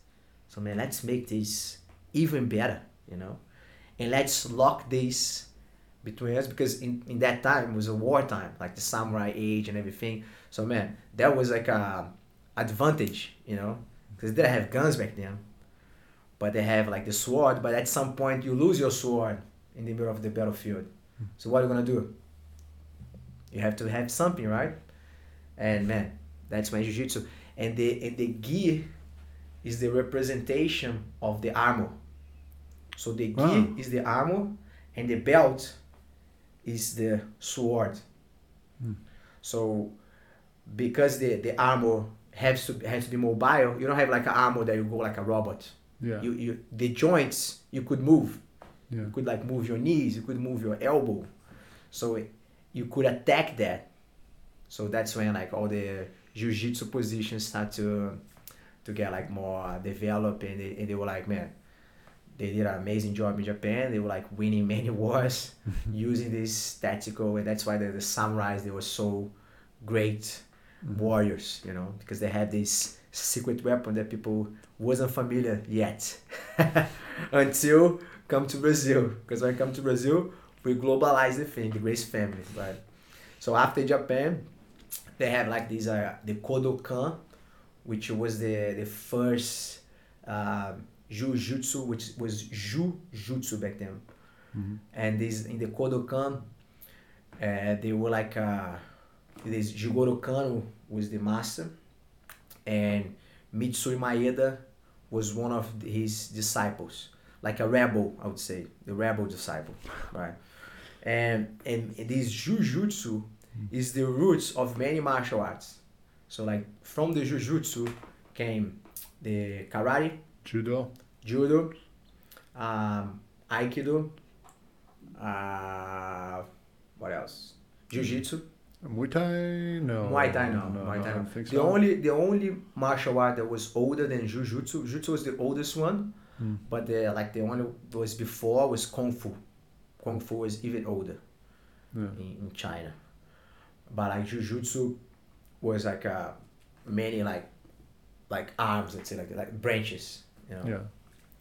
So man, let's make this even better, you know? And let's lock this between us because in, in that time it was a war time, like the samurai age and everything. So man, that was like a advantage, you know, because they didn't have guns back then, but they have like the sword. But at some point you lose your sword in the middle of the battlefield. So what are you gonna do? You have to have something, right? And man, that's when jiu-jitsu. And the and the gi is the representation of the armor. So the gi
Wow.
is the armor and the belt is the sword.
Hmm.
So because the, the armor has to has to be mobile, you don't have like an armor that you go like a robot.
Yeah.
You you the joints you could move.
yeah.
You could like move your knees, you could move your elbow. So it- you could attack that. So that's when like all the jiu-jitsu positions start to to get like more developed and they, and they were like, man, they did an amazing job in Japan. They were like winning many <laughs> wars <laughs> using this tactical and that's why the, the samurais they were so great warriors, you know, because they had this secret weapon that people wasn't familiar yet <laughs> until come to Brazil. Because when I come to Brazil, we globalize the thing, the Gracie family. But so after Japan, they have like these uh, the Kodokan, which was the the first uh, Jujutsu, which was Jujutsu back then.
Mhm.
And this in the Kodokan, uh, they were like uh, this Jigoro Kano was the master, and Mitsuyo Maeda was one of his disciples, like a rebel, I would say, the rebel disciple, right? And and this jujutsu is the roots of many martial arts. So like from the jujutsu came the karate,
Judo.
judo, um, aikido, uh, what else? Jiu-jitsu.
Muay Thai? No.
Muay Thai no, no Muay Thai
I
no.
don't think
The
so.
only the only martial art that was older than Jiu-Jitsu, Jiu-Jitsu was the oldest one,
Hmm.
but the like the one that was before was Kung Fu. Kung Fu was even older
Yeah.
in, in China, but like Jiu-Jitsu was like uh, many like like arms, let's say like like branches, you know.
Yeah.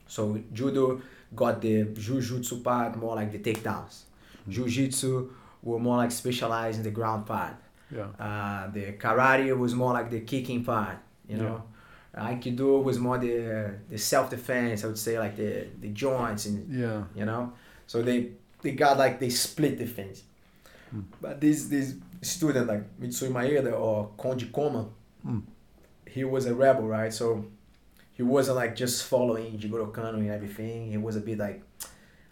So judo got the jujutsu part more like the takedowns. Jiu-jitsu were more like specialized in the ground part.
Yeah.
Uh, the karate was more like the kicking part, you know. Aikido was more the the self defense. I would say like the the joints and
Yeah.
you know. So they they got like they split the things.
Mm.
But this this student like Mitsuyo Maeda or Conde Koma,
Mm.
he was a rebel, right? So he wasn't like just following Jigoro Kano and everything. He was a bit like,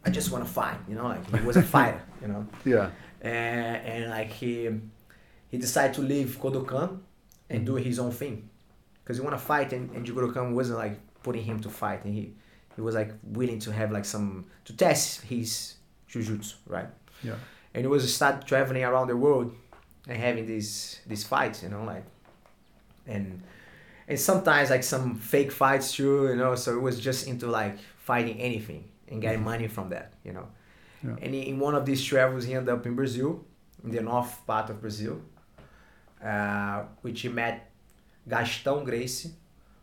I just want to fight, you know, like he was a <laughs> fighter, you know.
Yeah.
And, and like he he decided to leave Kodokan and do mm-hmm. his own thing. Because he want to fight and, and Jigoro Kano wasn't like putting him to fight and he, he was like willing to have like some, to test his jujutsu, right?
Yeah.
and he was start traveling around the world and having these these fights you know like and and sometimes like some fake fights too you know so it was just into like fighting anything and getting money from that you know
Yeah.
and in one of these travels he ended up in brazil in the north part of brazil uh, which he met gastão gracie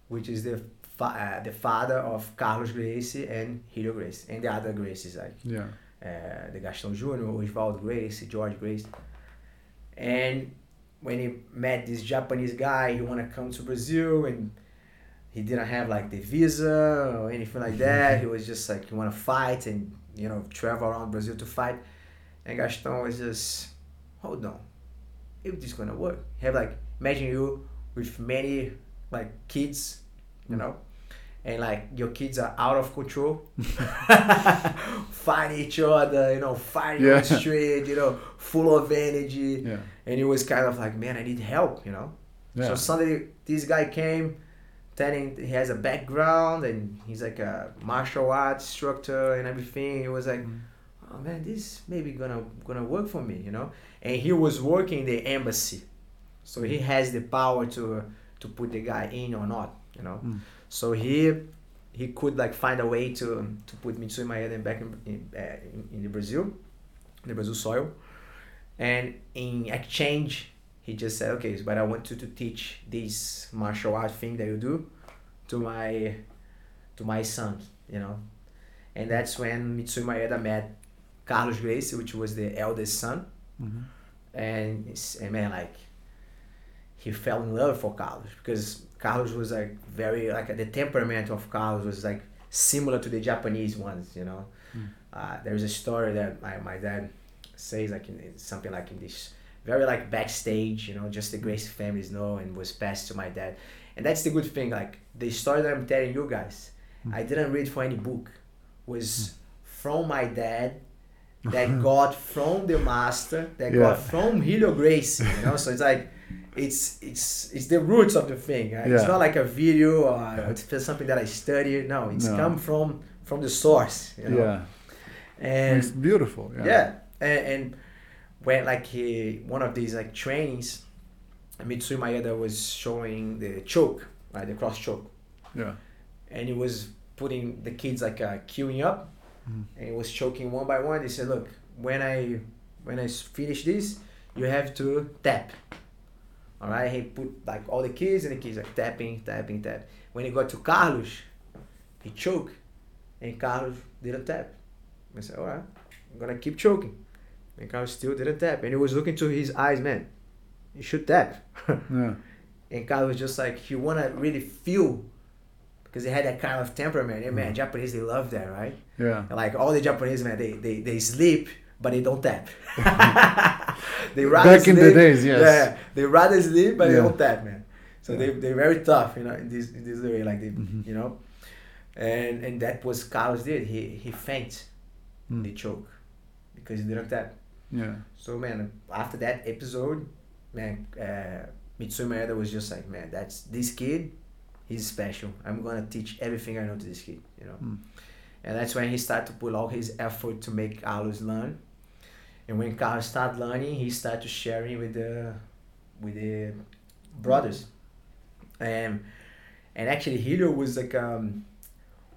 which is the fa- uh, the father of carlos gracie and Helio gracie and the other gracies like
Yeah.
uh, the Gastão Júnior, Oswaldo Gracie, George Gracie. And when he met this Japanese guy, he wanna come to Brazil and he didn't have like the visa or anything like that. Mm-hmm. he was just like, he want to fight and, you know, travel around Brazil to fight. And Gastão was just, hold on, if this gonna work. Have like, imagine you with many like kids, you know, and like your kids are out of control, <laughs> fighting each other, you know, fighting
Yeah.
on the street, you know, full of energy.
Yeah.
And it was kind of like, man, I need help, you know.
Yeah.
So suddenly this guy came, telling he has a background and he's like a martial arts instructor and everything. It was like,
Mm.
oh man, this maybe gonna gonna work for me, you know. And he was working in the embassy, so he has the power to to put the guy in or not, you know.
Mm.
So he he could like find a way to to put Mitsuyo Maeda back in in, uh, in in the Brazil, in the Brazil soil, and in exchange he just said, okay, but I want you to teach this martial art thing that you do to my to my son, you know. And that's when Mitsuyo Maeda met Carlos Gracie, which was the eldest son,
Mhm.
and, and man, like he fell in love for Carlos because Carlos was like very like the temperament of Carlos was like similar to the Japanese ones, you know.
Mm.
Uh, there's a story that my, my dad says like in, in something like in this very like backstage, you know, just the Gracie families know and was passed to my dad. And that's the good thing, like the story that I'm telling you guys,
Mm.
I didn't read for any book, was from my dad <laughs> that got from the master that
Yeah.
got from Helio Gracie, you know. So it's like it's it's it's the roots of the thing. Right? It's not like a video or it's just something that I studied. No, it's
No.
come from from the source. You know?
Yeah.
And
it's beautiful. Yeah.
yeah, And, and when like he one of these like trainings, Mitsuyo Maeda was showing the choke, right, the cross choke,
Yeah.
and he was putting the kids like uh, queuing up,
Mhm.
and he was choking one by one. He said, "Look, when I when I finish this, you have to tap." All right, he put like all the kids and the kids like tapping, tapping, tap. When he got to Carlos, he choked, and Carlos didn't tap. I said, "All right, I'm gonna keep choking." And Carlos still didn't tap, and he was looking to his eyes, man. You should tap. <laughs>
Yeah.
And Carlos was just like he wanna really feel because he had that kind of temperament. And man,
Mhm.
Japanese they love that, right?
Yeah.
And, like all the Japanese man, they, they, they sleep but they don't tap. <laughs> they rather
Back in the days, yes.
Yeah, they rather sleep, but they don't tap, man. So
Yeah.
they they're very tough, you know, in this in this way, like they,
Mhm.
you know, and and that was Carlos did. He he faint,
Mm.
the choke, because he didn't tap.
Yeah.
So man, after that episode, man, uh, Mitsuyo Maeda was just like, man, that's this kid, he's special. I'm gonna teach everything I know to this kid, you know.
Mm.
And that's when he started to put all his effort to make Carlos learn. And when Carlos started learning, he started sharing with the with the brothers. And and actually Helio was like um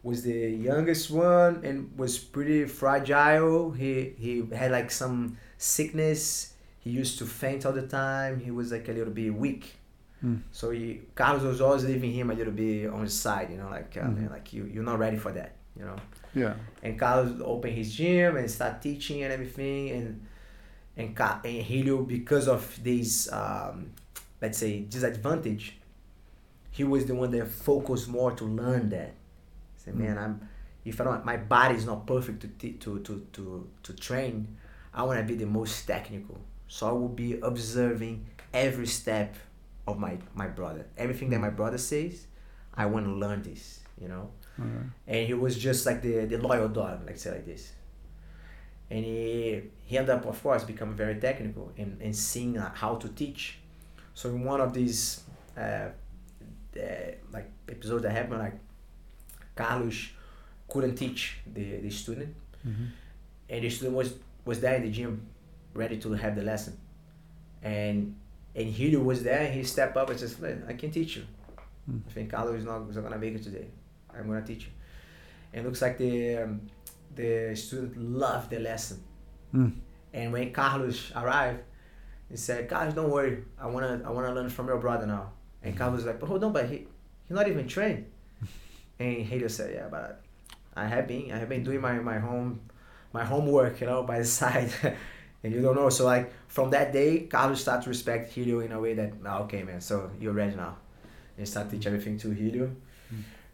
was the youngest one and was pretty fragile. He he had like some sickness. He used to faint all the time. He was like a little bit weak.
Mm.
So he, Carlos was always leaving him a little bit on his side, you know, like uh, man, like you you're not ready for that, you know.
Yeah.
And Carlos opened his gym and start teaching and everything, and and Ca- and Helio because of this um, let's say disadvantage, he was the one that focused more to learn that. Say,
Mm.
man, I'm if I don't my body is not perfect to t- to to to to train, I want to be the most technical. So I will be observing every step of my my brother. Everything that my brother says, I want to learn this. You know And he was just like the, the loyal dog, like say like this. And he he ended up, of course, becoming very technical and, and seeing how to teach. So in one of these uh, uh, like episodes that happened, like Carlos couldn't teach the, the student,
Mhm.
and the student was was there in the gym, ready to have the lesson, and and Helio was there. and He stepped up and says, "Man, "I can teach you.
Mm.
I think Carlos is not, is not gonna make it today. I'm gonna teach you." And it looks like the um, the student loved the lesson.
Mm.
And when Carlos arrived, he said, "Carlos, don't worry. I wanna I wanna learn from your brother now." And Carlos was like, "But hold on, but he he's not even trained." <laughs> and Helio said, "Yeah, but I have been I have been doing my my home my homework, you know, by the <laughs> side." and you don't know. So like from that day, Carlos started to respect Helio in a way that, "Ah, okay, man. So you're ready now. And start teach everything to Helio.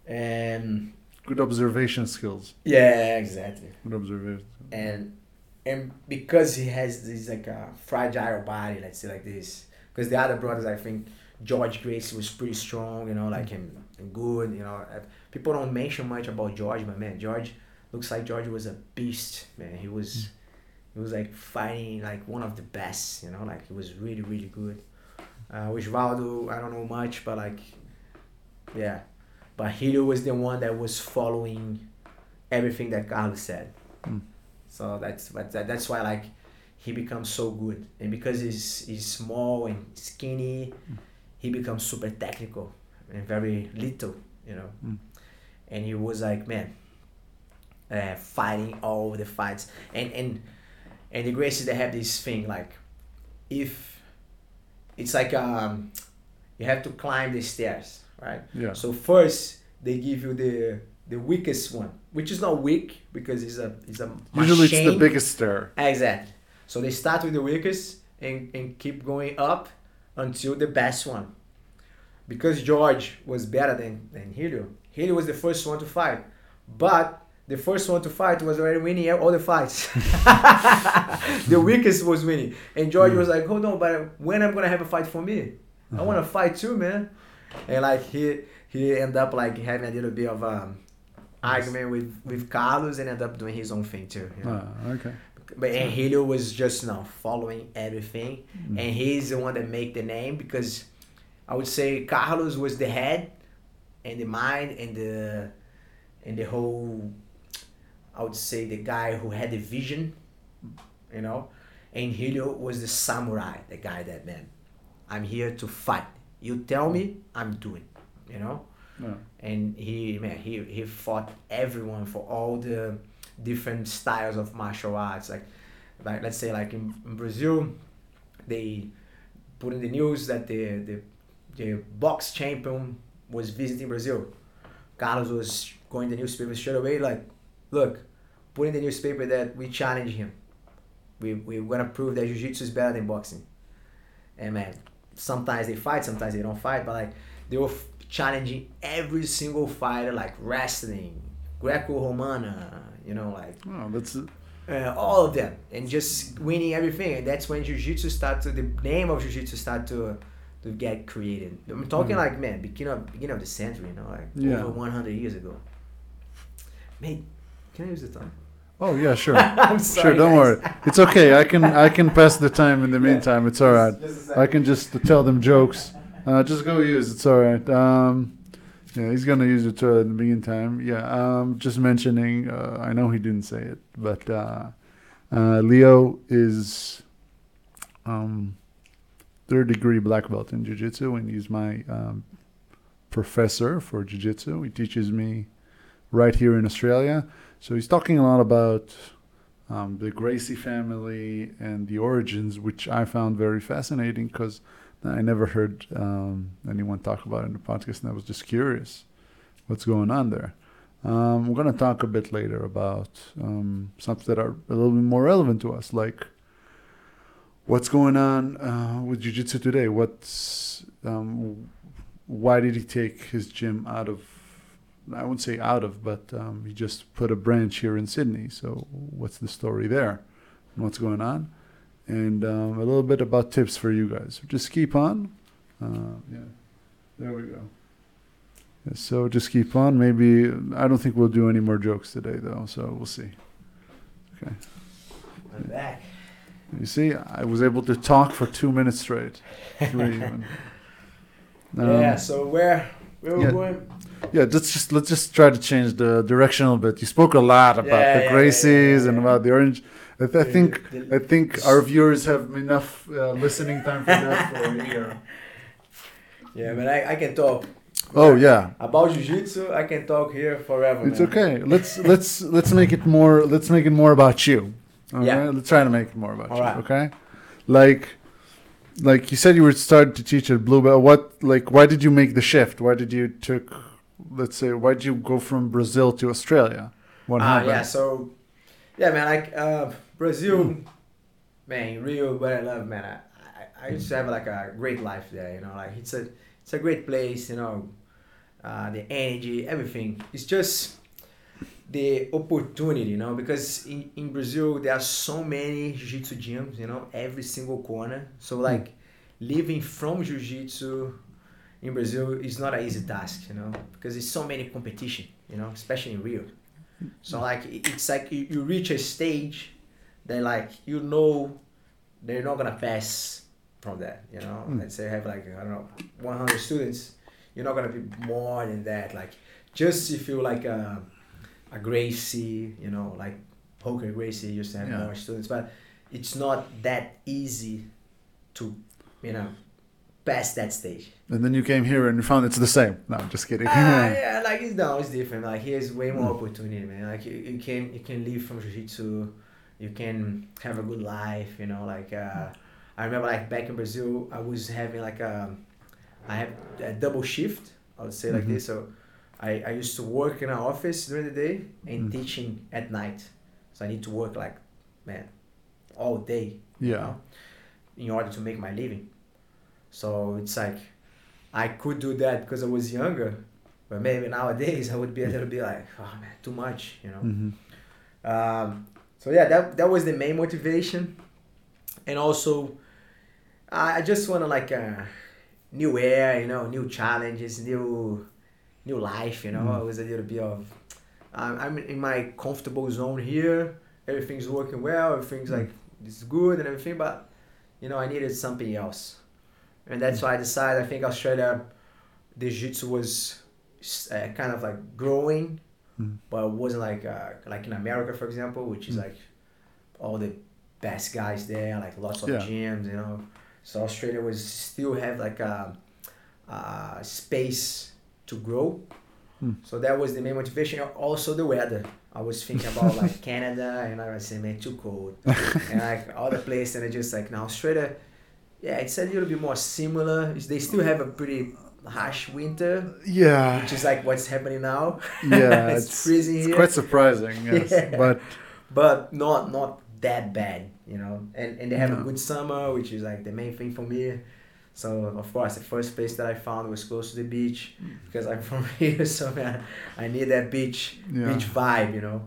And
Good observation skills.
yeah, exactly
Good observation.
and and because he has this like a fragile body, let's say like this, because the other brothers, I think George Gracie was pretty strong, you know, like him and good, you know. Uh, People don't mention much about George, but man, George looks like George was a beast, man. He was, he was like fighting like one of the best, you know, like he was really really good. Uh, Osvaldo, I don't know much, but like, yeah, but Helio was the one that was following everything that Carlos said.
Mm.
So that's but that, that's why like he becomes so good, and because he's he's small and skinny, he becomes super technical and very little, you know.
Mm.
And he was like, man, uh, fighting all the fights, and and and the Gracies they have this thing like, if it's like um, you have to climb the stairs, right?
Yeah.
So first they give you the the weakest one, which is not weak because it's a it's a
Usually it's the biggest stir.
Exactly. So they start with the weakest and, and keep going up until the best one. Because George was better than, than Helio, Helio was the first one to fight. But the first one to fight was already winning all the fights. <laughs> the weakest was winning. And George mm. was like, hold on, but when I'm gonna have a fight for me? I wanna <laughs> fight too, man. And like he he end up like having a little bit of um argument with, with Carlos and end up doing his own thing too. you know?
Ah, okay.
But and Helio was just now following everything,
Mm.
and he's the one that made the name because I would say Carlos was the head, and the mind, and the and the whole. I would say the guy who had the vision, you know, and Helio was the samurai, the guy that man, I'm here to fight. You tell me, I'm doing, you know?
Yeah.
and he man he he fought everyone for all the different styles of martial arts. Like like let's say like in, in Brazil they put in the news that the the the box champion was visiting Brazil. Carlos was going to the newspaper straight away like look put in the newspaper that we challenge him. We we're gonna prove that jiu-jitsu is better than boxing. And man sometimes they fight sometimes they don't fight but like they were f- challenging every single fighter like wrestling greco-romana you know like
Oh, that's
uh, all of them, and just winning everything. And that's when jiu-jitsu start to the name of jiu-jitsu start to to get created. I'm talking
Mhm.
like man, beginning of beginning of the century, you know, like
Yeah.
over 100 years ago. Mate, can I use the time?
Oh yeah, sure. <laughs>
I'm
Sure, don't
guys.
worry. It's okay. I can I can pass the time in the meantime. It's all right.
Just a second.
I can just tell them jokes. Uh, just go use. It's all right. Um, yeah, he's gonna use it uh, in the meantime. Yeah. Um, just mentioning. Uh, I know he didn't say it, but uh, uh, Leo is um, third degree black belt in jiu-jitsu, and he's my um, professor for jiu-jitsu. He teaches me right here in Australia. So he's talking a lot about um, the Gracie family and the origins, which I found very fascinating because I never heard um, anyone talk about it in the podcast, and I was just curious what's going on there. Um, we're going to talk a bit later about um, something that are a little bit more relevant to us, like what's going on uh, with jiu-jitsu today. What's um, why did he take his gym out of I wouldn't say out of, but um, he just put a branch here in Sydney. So what's the story there? And what's going on? And um, a little bit about tips for you guys. Just keep on. Uh, yeah, there we go. Yeah, so just keep on. Maybe I don't think we'll do any more jokes today, though. So we'll see. Okay.
I'm back.
You see, I was able to talk for two minutes straight. Three even. <laughs> Um,
yeah. So where where we
yeah.
going?
Yeah, let's just let's just try to change the direction a little bit. You spoke a lot about
Yeah,
the
yeah,
Gracies
yeah,
and about the orange. I, th- I think
The- the-
I think our viewers have enough uh, listening time for that for a year. <laughs>
yeah, but I, I can talk
Oh yeah,
about jiu-jitsu. I can talk here forever.
it's
man.
okay. Let's let's let's make it more. Let's make it more about you. Okay?
Yeah.
Let's try to make it more about
All
you.
right.
Okay. Like, like you said, you were starting to teach at Blue Belt. What like why did you make the shift? Why did you took? Let's say why did you go from Brazil to Australia? What
Ah,
happened?
yeah. So, yeah, man. Like uh, Brazil,
Hmm.
man, Rio, what I love, man. I, I, I used to have like a great life there. You know, like it's a it's a great place. You know, uh, the energy, everything. It's just the opportunity, you know, because in, in Brazil there are so many jiu-jitsu gyms, you know, every single corner. So like living from jiu-jitsu in Brazil is not an easy task, you know, because there's so many competition, you know, especially in Rio. So like it's like you, you reach a stage that like you know they're not gonna pass from that, you know.
Mm.
Let's say I have like I don't know 100 students, you're not gonna be more than that. Like just if you like a a Gracie, you know, like Poker Gracie used to have
Yeah.
more students, but it's not that easy to you know pass that stage.
And then you came here and you found it's the same. No, I'm just kidding.
Ah, <laughs> yeah, like it's no, it's different. Like here's way more
Mm.
opportunity, man. Like you, you can you can live from jiu-jitsu, you can have a good life. You know, like uh, I remember like back in Brazil, I was having like a, I have a double shift. I would say like
Mhm.
this. So, I, I used to work in an office during the day and
Mm.
teaching at night. So I need to work like, man, all day you
yeah.
know, in order to make my living. So it's like I could do that because I was younger, but maybe nowadays I would be a little bit like, oh man, too much, you know.
hmm
Um, so yeah, that that was the main motivation, and also I I just want to like uh, new air, you know, new challenges, new new life, you know.
Mm.
It was a little bit of I'm I'm in my comfortable zone here. Everything's working well. Everything's
Mm.
like it's good and everything, but you know I needed something else, and that's
Mm.
why I decided. I think Australia, the jiu-jitsu was uh, kind of like growing
Mm.
but it wasn't like uh, like in America, for example, which is
Mm.
like all the best guys there, like lots of
Yeah.
gyms, you know. So Australia was still have like a, a space to grow.
Mm.
So that was the main motivation. Also the weather. I was thinking about like <laughs> Canada, and I was saying, man, too cold, and like other places, and I just like now Australia. Yeah, it's a little bit more similar. They still have a pretty harsh winter,
Yeah.
which is like what's happening now.
Yeah. <laughs>
It's
it's,
freezing
it's
here.
quite surprising. <laughs> Yes.
Yeah.
But
but not not that bad, you know. And and they have
No.
a good summer, which is like the main thing for me. So of course, the first place that I found was close to the beach because I'm <laughs> from here, so man, I need that beach
Yeah.
beach vibe, you know.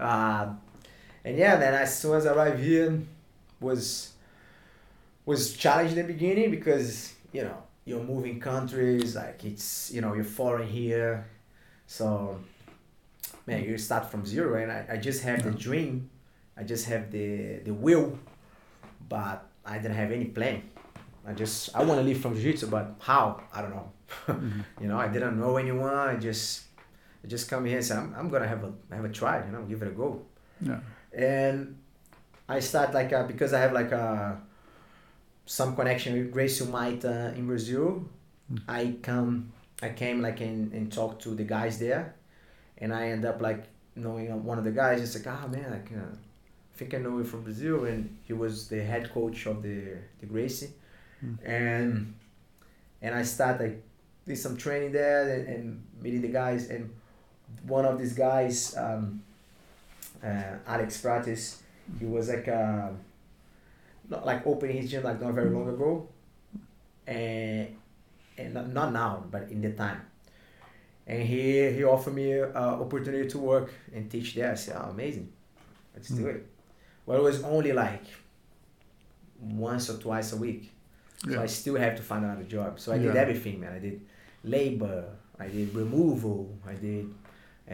Uh, and yeah, then as soon as I arrived here, was was challenging in the beginning because you know you're moving countries, like it's you know you're foreign here, so man, you start from zero, and I, I just have the dream, I just have the the will, but I didn't have any plan. I just I want to live from jiu-jitsu, but how? I don't know.
Mm-hmm. <laughs>
you know, I didn't know anyone. I just I just come here and say I'm, I'm gonna have a have a try. You know, give it a go.
Yeah.
And I start like uh because I have like a some connection with Gracie Humaitá in Brazil.
Mm.
I come I came like and, and talk to the guys there, and I end up like knowing uh, one of the guys. It's like ah man, like uh, I think I know you from Brazil, and he was the head coach of the the Gracie,
Mm.
and and I start like did some training there and, and meeting the guys and one of these guys um, uh, Alex Pratis he was like uh, not like opening his gym like not very long ago and and not, not now but in the time and he he offered me a opportunity to work and teach there I said oh amazing let's do
Mm.
it well it was only like once or twice a week so
Yeah.
I still have to find another job. So I did everything, man. I did labor, I did removal, I did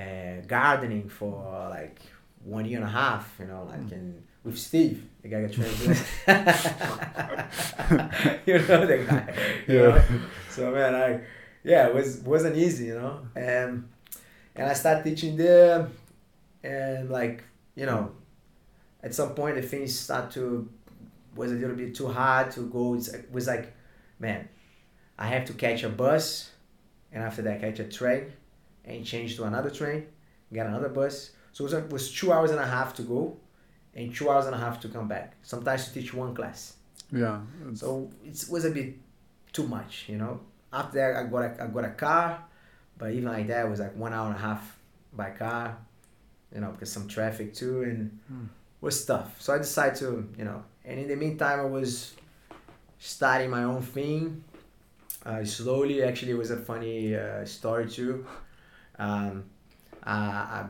uh, gardening for like one year and a half, you know, like
Mm.
and with Steve, the guy got trained. <laughs> <laughs> you know the guy. you
Yeah.
know? So man, I yeah, it was wasn't easy, you know. And and I started teaching there and like, you know, at some point the things start to was a little bit too hard to go. It was like, man, I have to catch a bus, and after that catch a train, and change to another train, get another bus. So it was, it was two hours and a half to go, and two hours and a half to come back. Sometimes to teach one class.
Yeah. It's-
So it was a bit too much, you know. After that, I got a, I got a car, but even like that, it was like one hour and a half by car, you know, because some traffic too, and
Hmm.
was tough. So I decided to, you know, and in the meantime, I was starting my own thing. Uh, slowly, actually, it was a funny uh, story too. Um, uh, I,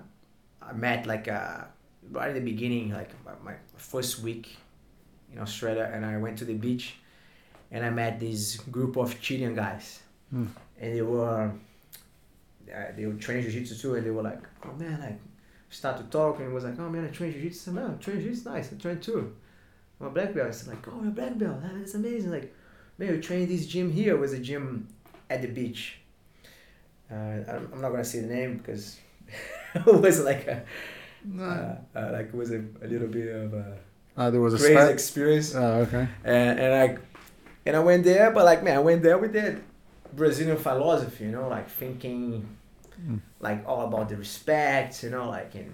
I met like uh, right in the beginning, like my, my first week in Australia, and I went to the beach, and I met this group of Chilean guys,
Hmm.
and they were uh, they were training jiu-jitsu too, and they were like, "Oh man, like." Start to talk, and it was like, "Oh man, I train jiu-jitsu." I said, "Man, train jiu-jitsu, nice. I train too." I'm a black belt. It's like, "Oh, you're a black belt. That's amazing." Like, man, we train this gym here. It was a gym at the beach. Uh, I'm I'm not gonna say the name because <laughs> it was like a
Nah.
uh, uh, like it was a, a little bit of a
Ah, there was a
crazy
spat.
experience
Ah, okay.
and and I and I went there, but like man, I went there with that Brazilian philosophy, you know, like thinking
Mm.
like all about the respect, you know, like in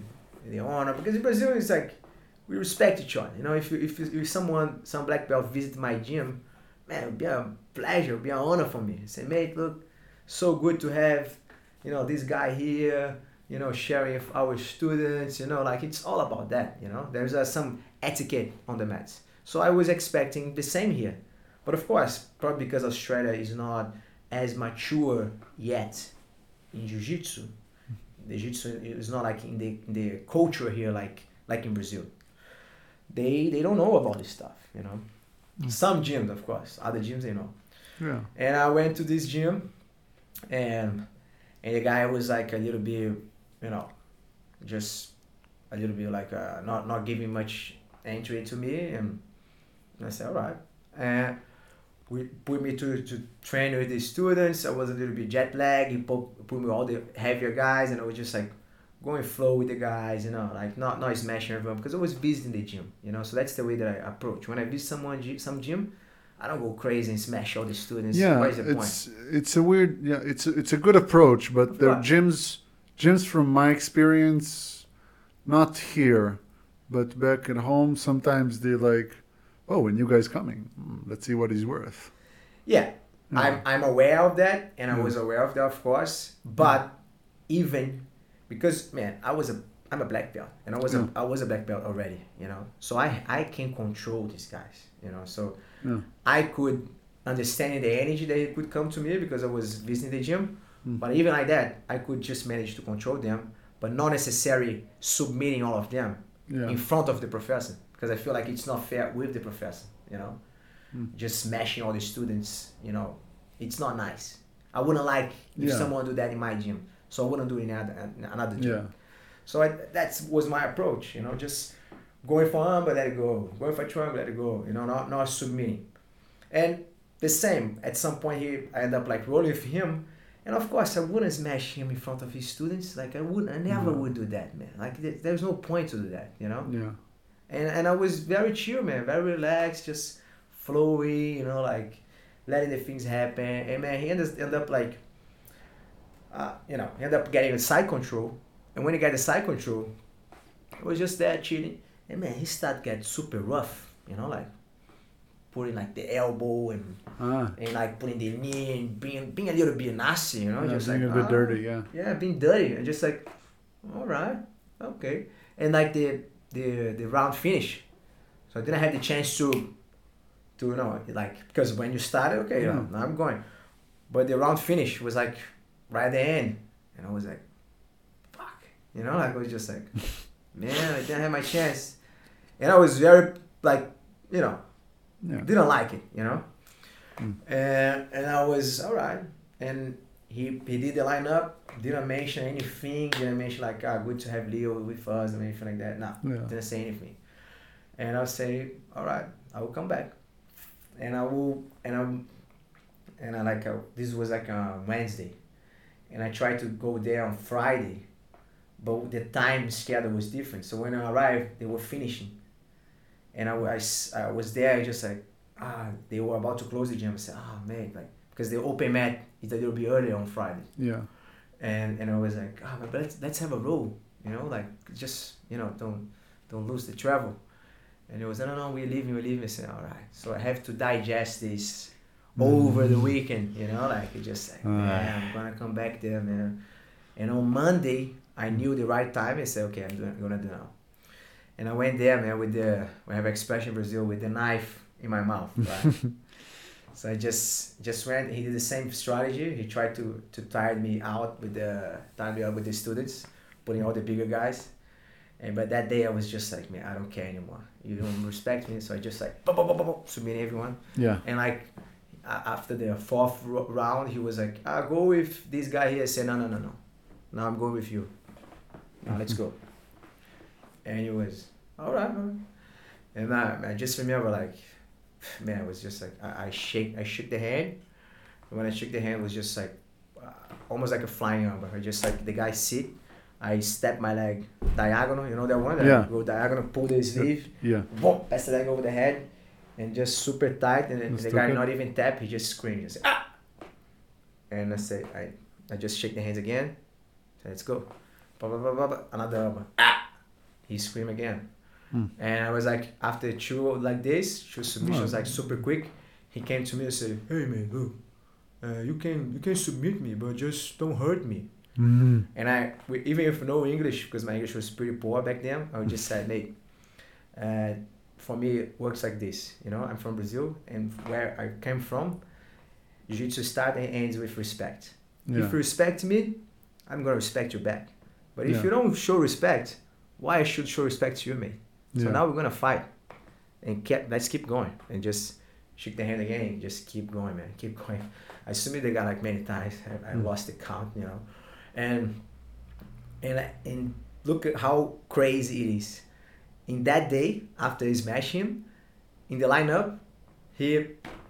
the honor. Because in Brazil, it's like we respect each other. You know, if you, if you, if someone some black belt visit my gym, man, it would be a pleasure, it would be an honor for me. Say, mate, look, so good to have, you know, this guy here. You know, sharing with our students. You know, like it's all about that. You know, there's uh, some etiquette on the mats. So I was expecting the same here, but of course, probably because Australia is not as mature yet in jiu-jitsu the jiu-jitsu is not like in the in the culture here like like in brazil they they don't know about this stuff you know
Mm.
some gyms of course other gyms they know
Yeah.
and i went to this gym and and the guy was like a little bit you know just a little bit like uh, not not giving much entry to me and i said all right and we put me to, to train with the students. I was a little bit jet lagged. He put, put me all the heavier guys, and I was just like going flow with the guys, you know, like not not smashing everyone because I was busy in the gym, you know. So that's the way that I approach. When I visit someone some gym, I don't go crazy and smash all the students.
Yeah,
What is the point?
it's it's a weird yeah it's a, it's a good approach, but the gyms gyms from my experience, not here, but back at home, sometimes they like, oh, when you guys coming, Hmm, let's see what he's worth.
Yeah,
Yeah.
I'm I'm aware of that, and I
Yeah.
was aware of that, of course. But even because man, I was a I'm a black belt, and I was
Yeah.
a I was a black belt already, you know. So I I can control these guys, you know. So
Yeah.
I could understand the energy that could come to me because I was visiting the gym.
Mm.
But even like that, I could just manage to control them, but not necessarily submitting all of them.
Yeah.
in front of the professor because I feel like it's not fair with the professor. You know,
Mm.
just smashing all the students. You know, it's not nice. I wouldn't like if
Yeah.
someone do that in my gym, so I wouldn't do it in another, another gym.
Yeah.
So I, that was my approach. You know, just going for arm, but let it go. Going for triangle, let it go. You know, not not submitting. And the same. At some point, he I end up like rolling with him. And of course, I wouldn't smash him in front of his students. Like I wouldn't, I never
No.
would do that, man. Like there- there's no point to do that, you know.
Yeah.
And and I was very chill, man, very relaxed, just flowy, you know, like letting the things happen. And man, he ended, ended up like, uh, you know, he ended up getting a side control. And when he got the side control, it was just there chilling. And man, he started getting super rough, you know, like putting like the elbow and
Ah.
and like putting the knee and being being a little bit nasty, you know,
yeah,
just
being
like
a bit
"Ah."
dirty. Yeah.
Yeah, being dirty and just like, all right, okay, and like the the the round finish, so I didn't have the chance to, to you know like because when you started, okay, you know, now I'm going, but the round finish was like right at the end, and I was like, fuck, you know, like I was just like, <laughs> man, I didn't have my chance, and I was very like, you know,
Yeah.
didn't like it, you know.
Mm.
And and I was all right. And he he did the lineup, didn't mention anything, didn't mention like ah good to have Leo with us and anything like that. No,
Yeah.
didn't say anything. And I'll say, all right, I will come back, and I will and I'm and I like uh, this was like a Wednesday, and I tried to go there on Friday, but the time schedule was different. So when I arrived, they were finishing, and I, I I was there I just like ah they were about to close the gym. I said ah man like because the open mat is a little bit earlier on Friday
Yeah.
and and I was like, ah, but let's let's have a roll, you know, like just you know don't don't lose the travel. And it was no no we're leaving we're leaving. I said all right, so I have to digest this over the weekend, you know, like it just like man, I'm gonna come back there, man. And on Monday I knew the right time. I said okay, I'm, doing, I'm gonna do now. And I went there, man, with the we have expression in Brazil with the knife in my mouth, <laughs> right? So I just just went. He did the same strategy. He tried to to tire me out with the tire me out with the students, putting all the bigger guys. And but that day I was just like, man, I don't care anymore. You don't respect me, so I just like, boom, boom, boom, boom, boom, submitting everyone.
Yeah.
And like after the fourth round, he was like, ah, go with this guy here. I said, no, no, no, no. Now I'm going with you. Now let's go. <laughs> And he was, all right, all right. And I, I just remember like, <sighs> man, it was just like I, I shake, I shook the hand. And when I shook the hand, it was just like uh, almost like a flying armbar. I just like the guy sit, I step my leg diagonal. You know that one? that
Yeah.
Go diagonal, pull the sleeve,
Yeah.
boom, pass the leg over the head, and just super tight. And then the guy
okay.
not even tap, he just screams, just ah. And I say, I, I just shake the hands again. Say, let's go. Blah, blah, blah, blah, blah. Another elbow. Ah. He scream again.
Hmm.
And I was like, after two like this, two submissions
Oh.
like super quick, he came to me and said, "Hey man, look, uh, you can you can submit me, but just don't hurt me."
Mm.
And I, we- even if no English, because my English was pretty poor back then, I would just say, Nate, uh, for me, it works like this. You know, I'm from Brazil, and where I came from, jiu-jitsu start and ends with respect.
Yeah.
If you respect me, I'm gonna respect you back. But if
Yeah.
you don't show respect, why I should show respect to you, mate? So
Yeah.
now we're gonna fight, and kept, let's keep going, and just shake the hand again, and just keep going, man, keep <laughs> going. I submitted the guy like many times. I, I
Mm.
lost the count, you know, and and and look at how crazy it is. In that day, after he smash him, in the lineup, he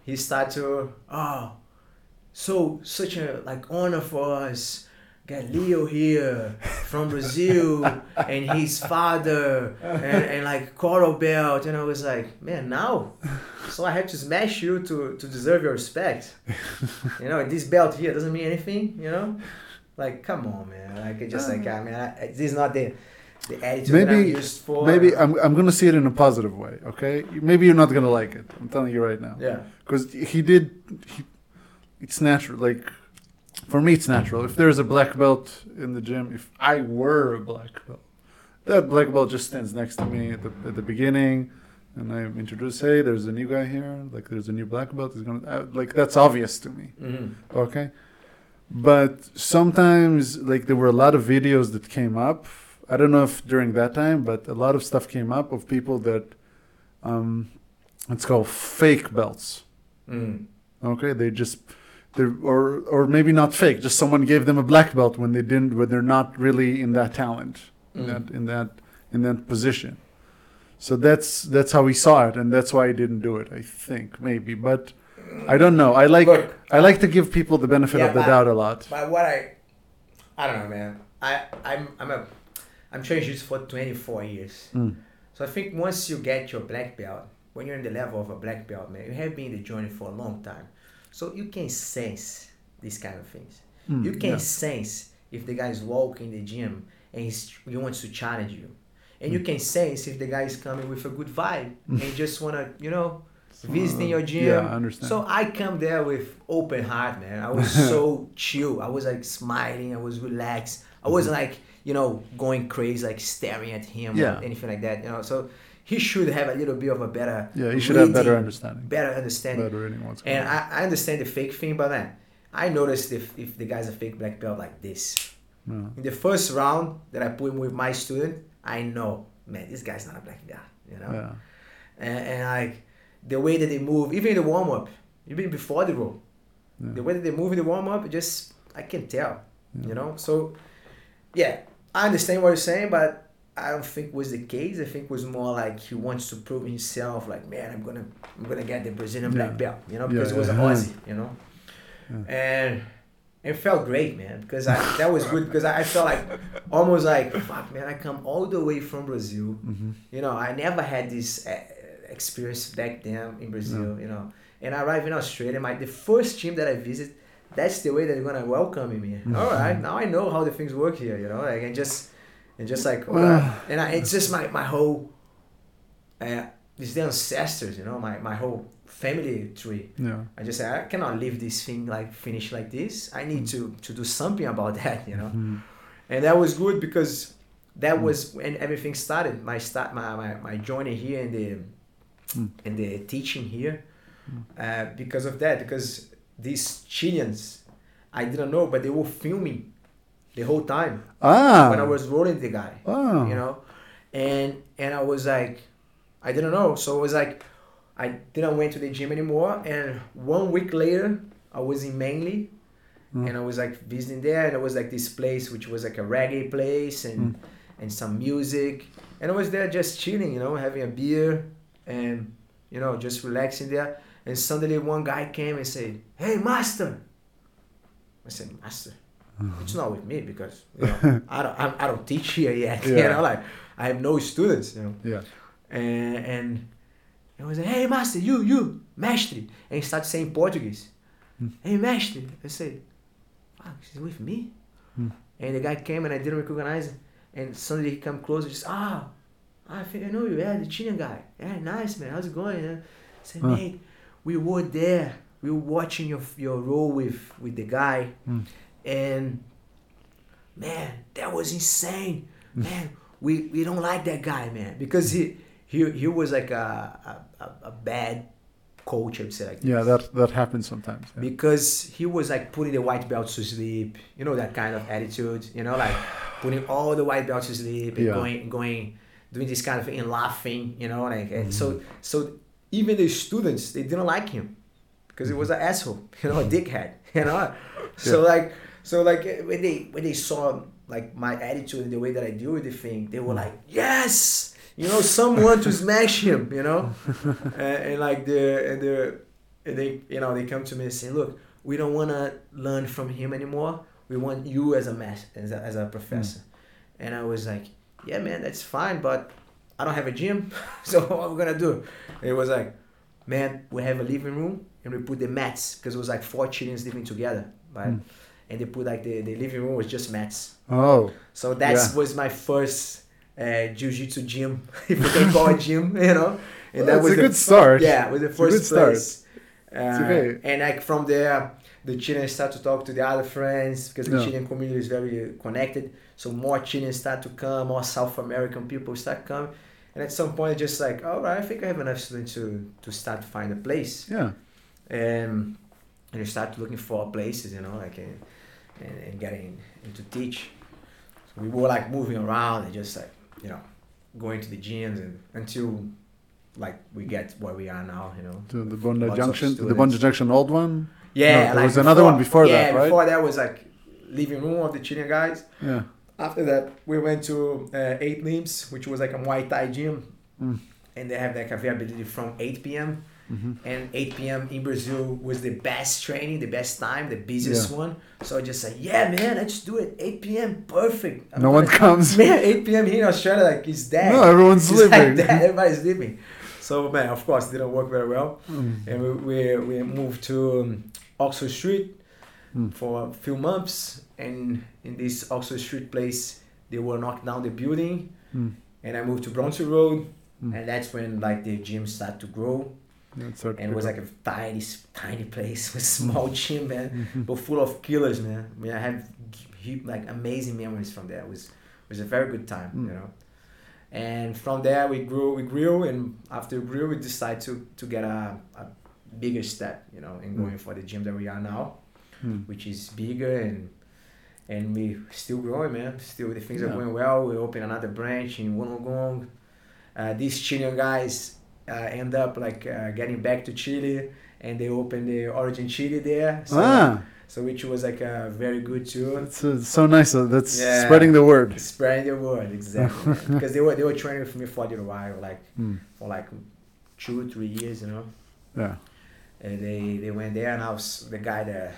he started to oh, so such a like honor for us. Got Leo here from Brazil and his father and, and like coral belt and I was like, man, now so I have to smash you to, to deserve your respect. <laughs> you know, this belt here doesn't mean anything, you know? Like, come on, man. Like, it just uh. like, I mean, I, this is not the the attitude that I'm
Maybe-
used for.
Maybe I'm, I'm gonna see it in a positive way. Okay. Maybe you're not gonna like it. I'm telling you right now.
yeah,
because he did he, it's natural like for me it's natural. If there's a black belt in the gym if i were a black belt that black belt just stands next to me at the, at the beginning and i introduce hey there's a new guy here like there's a new black belt he's gonna uh, like that's obvious to me.
Hmm
okay? But sometimes like there were a lot of videos that came up. I don't know if during that time, but a lot of stuff came up of people that um, it's called fake belts.
Mm.
Okay, they just or or maybe not fake. Just someone gave them a black belt when they didn't, when they're not really in that talent, in
Mm.
that in that in that position. So that's that's how he saw it, and that's why he didn't do it. I think maybe, but I don't know. I like
Look,
I like to give people the benefit
Yeah,
of the doubt a lot.
But what I, I don't know, man. I I'm I'm a, I'm training jiu-jitsu for 24 years.
Mm.
So I think once you get your black belt, when you're in the level of a black belt, man, you have been in the journey for a long time. So you can sense these kind of things.
Mm,
you can
yeah.
sense if the guy is walking the gym and he wants to challenge you. And
Hmm.
you can sense if the guy is coming with a good vibe and just want to, you know, <laughs> visiting your gym.
Yeah, I understand.
So I come there with open heart, man. I was so <laughs> chill. I was like smiling. I was relaxed. I wasn't like you know going crazy, like staring at him
Yeah.
or anything like that. You know, so he should have a little bit of a better
yeah, he should have better understanding.
better understanding.
Better reading what's going
And
on.
I, I understand the fake thing, but man, I noticed if if the guy's a fake black belt like this.
Yeah.
In the first round that I put him with my student, I know, man, this guy's not a black belt. You know
yeah.
and, and like the way that they move, even in the warm up, even before the roll,
Yeah.
the way that they move in the warm up, just I can tell, you know. So yeah, I understand what you're saying, but I don't think was the case. I think it was more like he wants to prove himself, like man, I'm gonna I'm gonna get the Brazilian black belt, you know,
Yeah,
because it was
yeah.
Aussie, you know,
Yeah.
and. It felt great, man, because I, that was good <laughs> because I, I felt like almost like fuck, man. I come all the way from Brazil,
hmm
you know, I never had this uh, experience back then in Brazil, you know. And I arrived in Australia, my the first gym that I visit, that's the way that they're gonna welcome me.
Mhm.
All right, now I know how the things work here, you know, like and just and just like,
Well- <sighs>
and I, it's just my my whole, uh, it's the ancestors, you know, my my whole family tree.
Yeah.
I just I cannot leave this thing like finish like this. I need to to do something about <laughs> that, you know
Mhm.
and that was good because that was when everything started. My start, my my, my joining here and the
Mm.
in the teaching here, uh, because of that. Because these Chileans, I didn't know, but they were filming the whole time
Ah.
when I was rolling the guy,
Oh.
you know, and and I was like, I didn't know, so it was like, I didn't went to the gym anymore, and one week later, I was in Manly,
Mm.
and I was like visiting there, and it was like this place which was like a reggae place and
Mm.
and some music, and I was there just chilling, you know, having a beer and you know just relaxing there. And suddenly one guy came and said, "Hey, master." I said, "Master." It's not with me because you <laughs> know I don't I'm, I don't teach here yet. <laughs> You know, like I have no students. You know,
Yeah.
and and it was like, hey master, you, you, mestre. And he started saying Portuguese.
Hmm.
Hey mestre. I said, fuck, she's with me?
Hmm.
And the guy came and I didn't recognize him. And suddenly he come closer, just, ah, I think I know you. Yeah, the Chilean guy. Yeah, nice man. How's it going? Yeah. I said, mate, we were there. We were watching your your role with with the guy,
Hmm.
And man, that was insane. Man, we we don't like that guy, man, because he he he was like a a, a- bad coach, I would say like
Yeah, that that happens sometimes. Yeah.
because he was like putting the white belts to sleep, you know that kind of attitude, you know, like putting all the white belts to sleep and
Yeah.
going going doing this kind of thing and laughing, you know, like and so
Mm-hmm.
so even the students they didn't like him because he was an asshole, <laughs> you know, a dickhead, <laughs> you know. So like so like eh, when they when they saw like my attitude and the way that I deal with the thing, they were like, yes, you know, someone to smash him, you know, <laughs> and, and like the and the and they you know they come to me and say, look, we don't want to learn from him anymore. We want you as a mas- as a, as a professor. And I was like, yeah, man, that's fine, but I don't have a gym, <laughs> so what are we gonna do? And it was like, man, we have a living room and we put the mats because it was like four Chileans living together, right?
Mm.
And they put like the, the living room was just mats.
Oh.
So that
Yeah.
was my first uh, jiu-jitsu gym, <laughs> if you can call it gym, you know. And
that was a
the
good start.
yeah, it was the
It's a good
first
start.
place. Uh,
okay.
And like from there, the Chileans start to talk to the other friends because the
Yeah.
Chilean community is very connected. So more Chileans start to come, more South American people start coming. And at some point, just like, all right, I think I have enough students to, to start to find a place.
Yeah.
And, and you start looking for places, you know, like, and, and, and getting into teach. we were like moving around and just like you know going to the gyms and until like we get where we are now. You know.
To the Bondi
Lots
Junction, the. Bondi Junction old one.
Yeah,
there was another one before
yeah,
that, right?
before that was like living room of the Chilean guys.
Yeah.
After that, we went to uh, Eight Limbs, which was like a Muay Thai gym,
Mm.
and they have like availability from 8 p.m.
hmm
And 8 p.m. in Brazil was the best training, the best time, the busiest
Yeah.
one. So I just said, yeah, man, let's do it. 8 p.m. Perfect. I'm
No one comes. <laughs>
Man, 8 p.m. here in Australia, like it's dead.
No, everyone's
It's like
sleeping.
that. Everybody's sleeping. So man, of course, it didn't work very well
Mm.
and we, we, we moved to um, Oxford Street
Hmm.
for a few months. And in this Oxford Street place, they were knock down the building.
Mm.
And I moved to Bronson Road,
Mm.
and that's when like the gym started to grow.
Yeah,
And it was like a tiny, tiny place <laughs> with small gym, man, but full of killers, man. I mean, I have like amazing memories from there. It was it was a very good time,
Mm.
you know. And from there we grew, we grew, and after we grew, we decided to to get a, a bigger step, you know, in
Mm.
going for the gym that we are now,
Mm.
which is bigger and and we still growing, man. Still the things are going well. We open another branch in Wollongong. Uh, these Chilean guys uh, end up like uh, getting back to Chile, and they opened the Origin Chile there. So,
ah,
so which was like a very good too.
it's uh, so nice. Uh, that's
Yeah.
spreading the word.
Spreading the word exactly <laughs> because they were they were training with me for a little while, like
Mm.
for like two three years, you know.
Yeah.
And they they went there, and I was the guy that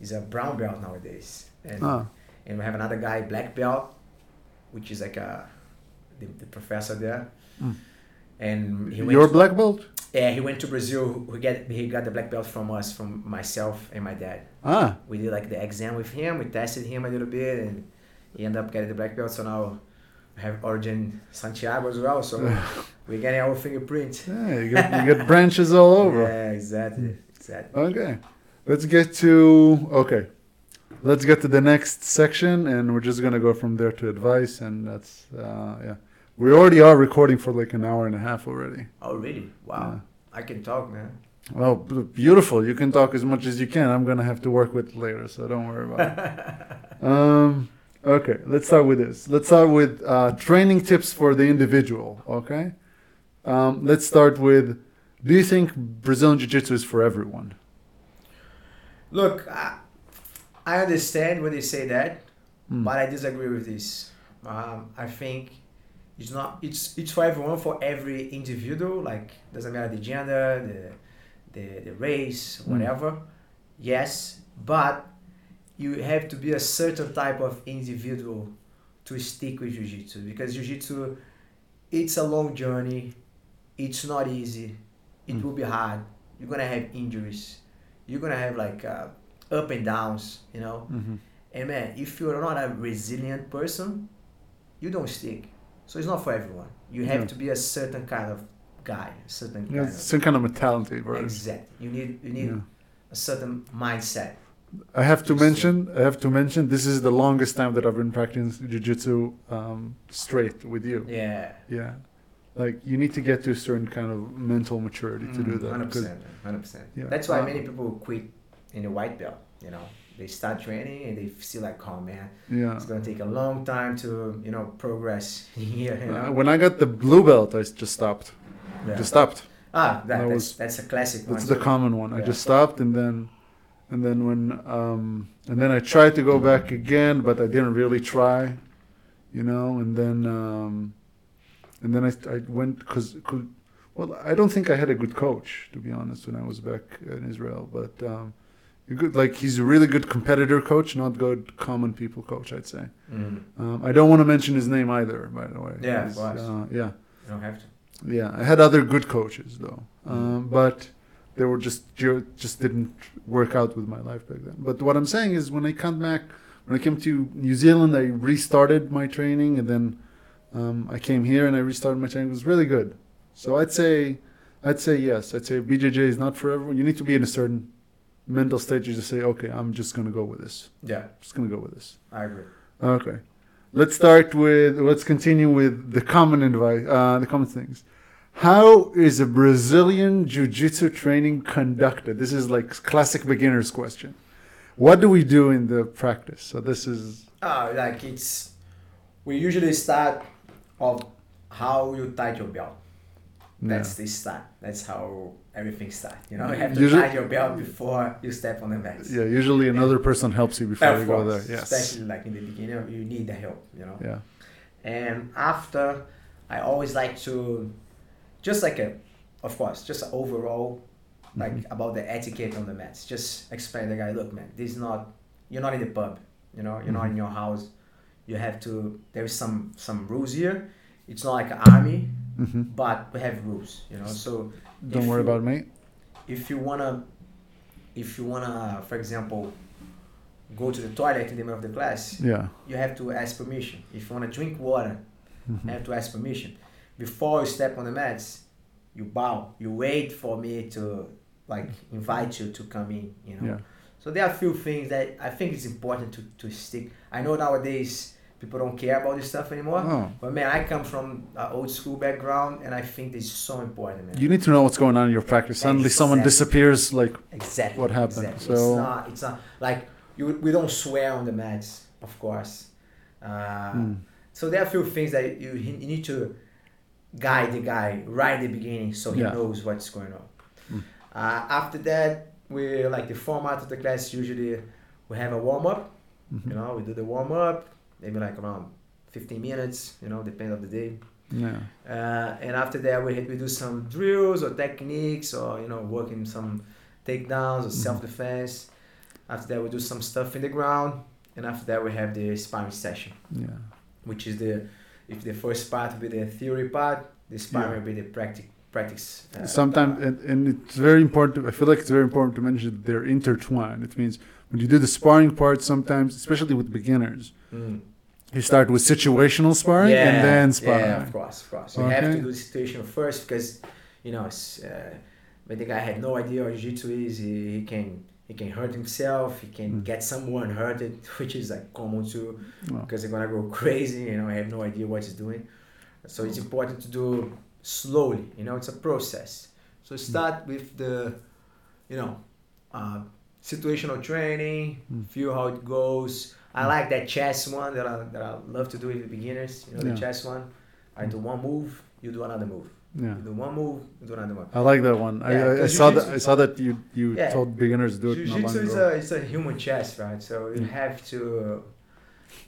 is a brown belt nowadays, and
Ah.
and we have another guy black belt, which is like a the, the professor there,
Mm.
And he went.
Your
to-
black belt?
yeah, he went to Brazil. We get he got the black belt from us, from myself and my dad.
Ah,
we did like the exam with him. We tested him a little bit, and he ended up getting the black belt. So now we have Origin Santiago as well. So <laughs> we're getting our fingerprint.
yeah. You get, you branches all <laughs> over.
Yeah, exactly, exactly.
Okay. Let's get to okay. Let's get to the next section, and we're just gonna go from there to advice, and that's uh, yeah. We already are recording for like an hour and a half already.
Oh, really? Wow. I can talk, man.
Well, beautiful. You can talk as much as you can. I'm gonna have to work with it later, so don't worry about it. <laughs> um, okay, let's start with this. Let's start with uh, training tips for the individual. Okay, um, let's start with. Do you think Brazilian Jiu-Jitsu is for everyone?
Look, I, I understand when they say that,
Mm.
but I disagree with this. Um, I think it's not. It's it's for everyone, for every individual. Like doesn't matter the gender, the the, the race,
Mm.
whatever. Yes, but you have to be a certain type of individual to stick with jiu-jitsu because jiu-jitsu it's a long journey it's not easy it
Mm.
will be hard you're gonna have injuries you're gonna have like uh, up and downs you know
Mm-hmm.
and man if you're not a resilient person you don't stick so it's not for everyone you have
Yeah.
to be a certain kind of guy a certain
Yeah,
kind
some kind of mentality,
of
right?
exact you need you need
Yeah.
a certain mindset
I have to mention. I have to mention. This is the longest time that I've been practicing jiu-jitsu um, straight with you.
yeah
Yeah, like you need to get to a certain kind of mental maturity to do that.
Mm, Hundred percent, hundred percent.
Yeah.
That's why
Uh,
many people quit in the white belt. You know, they start training and they feel like, oh man,
yeah.
it's gonna take a long time to you know progress <laughs> here. You
Uh, when I got the blue belt, I just stopped.
Yeah.
Just stopped.
ah, that,
that
that's
was-
that's a classic one.
That's the common one. I just stopped, and then, and then when, um, and then I tried to go back again, but I didn't really try, you know. And then, um, and then I, I went because, well, I don't think I had a good coach to be honest when I was back in Israel. But um, good, like he's a really good competitor coach, not good common people coach. I'd say.
Mm,
Um, I don't want to mention his name either, by the way.
Yeah,
Uh, yeah.
you don't have to.
Yeah, I had other good coaches though, um, but they were just just didn't work out with my life back then. But what I'm saying is, when I come back, when I came to New Zealand, I restarted my training, and then um, I came here and I restarted my training. It was really good. So I'd say, I'd say yes. I'd say BJJ is not for everyone. You need to be in a certain mental state you just say, okay, I'm just gonna go with this.
Yeah,
just gonna go with this.
I agree.
Okay. Let's start with, let's continue with the common advice, uh, the common things. How is a Brazilian Jiu Jitsu training conducted? This is like classic beginner's question. What do we do in the practice? So this is,
Oh, like it's we usually start of how you tie your belt. That's the start. That's how everything starts. You know, you have to
Usually-
tie your belt before you step on the mat.
Yeah, usually another person helps you before you go there. Yes.
Especially like in the beginning, you need the help. You know.
Yeah.
And after, I always like to, just like a, of course, just a overall, like
Mhm.
about the etiquette on the mats. Just explain the guy, look, man, this is not, you're not in the pub, you know, you're not
Mhm.
in your house. You have to. There is some some rules here. It's not like an army,
hmm
but we have rules, you know. So
Don't
If
worry
you-
about me.
if you wanna, if you wanna, for example, go to the toilet in the middle of the class,
Yeah.
you have to ask permission. If you wanna drink water,
Mhm.
you have to ask permission. Before you step on the mats, you bow. You wait for me to like invite you to come in. You know.
Yeah.
So there are a few things that I think it's important to, to stick. I know nowadays people don't care about this stuff anymore.
Oh.
But man, I come from an old school background, and I think this is so important, man.
You need to know what's going on in your practice. Suddenly someone disappears like
exactly.
what happened.
Exactly.
So-
it's not. It's not like you. We don't swear on the mats, of course. Uh,
Mm.
So there are a few things that you, you need to guide the guy right at the beginning so he
Yeah.
knows what's going on.
Mm.
Uh, after that, we like the format of the class. Usually, we have a warm up.
Mhm.
You know, we do the warm up, maybe like around 15 minutes. You know, depend of the day.
yeah.
Uh, and after that, we we do some drills or techniques or you know working some takedowns or
Mhm.
self defense. After that, we do some stuff in the ground, and after that, we have the sparring session
Yeah.
which is the if the first part will be the theory part, the sparring
Yeah.
will be the practice practice. uh,
Sometimes, and, and it's very important. I feel like it's very important to mention that they're intertwined. It means when you do the sparring part, sometimes, especially with beginners,
Mm.
you start with situational sparring and then sparring.
Yeah, of course, of course. You have to do the situation first because you know, it's, uh, when the guy had no idea what jiu-jitsu is, he, he can he can hurt himself. He can
Mm.
get someone hurted, <laughs> which is like common too. Because they're gonna go crazy. You know, I have no idea what he's doing. So it's important to do slowly. You know, it's a process. So start with the, you know, uh, situational training.
Mm.
Feel how it goes. I
Mm.
like that chess one that I that I love to do with the beginners. You know,
Yeah.
the chess one. I do one move, you do another move.
yeah.
You do one move, you do another one.
I like that one.
Yeah,
I, I, saw that. I saw that you you
Yeah.
told beginners to do it.
Jiu-jitsu is a it's a human chess, right? So you
Mm.
have to.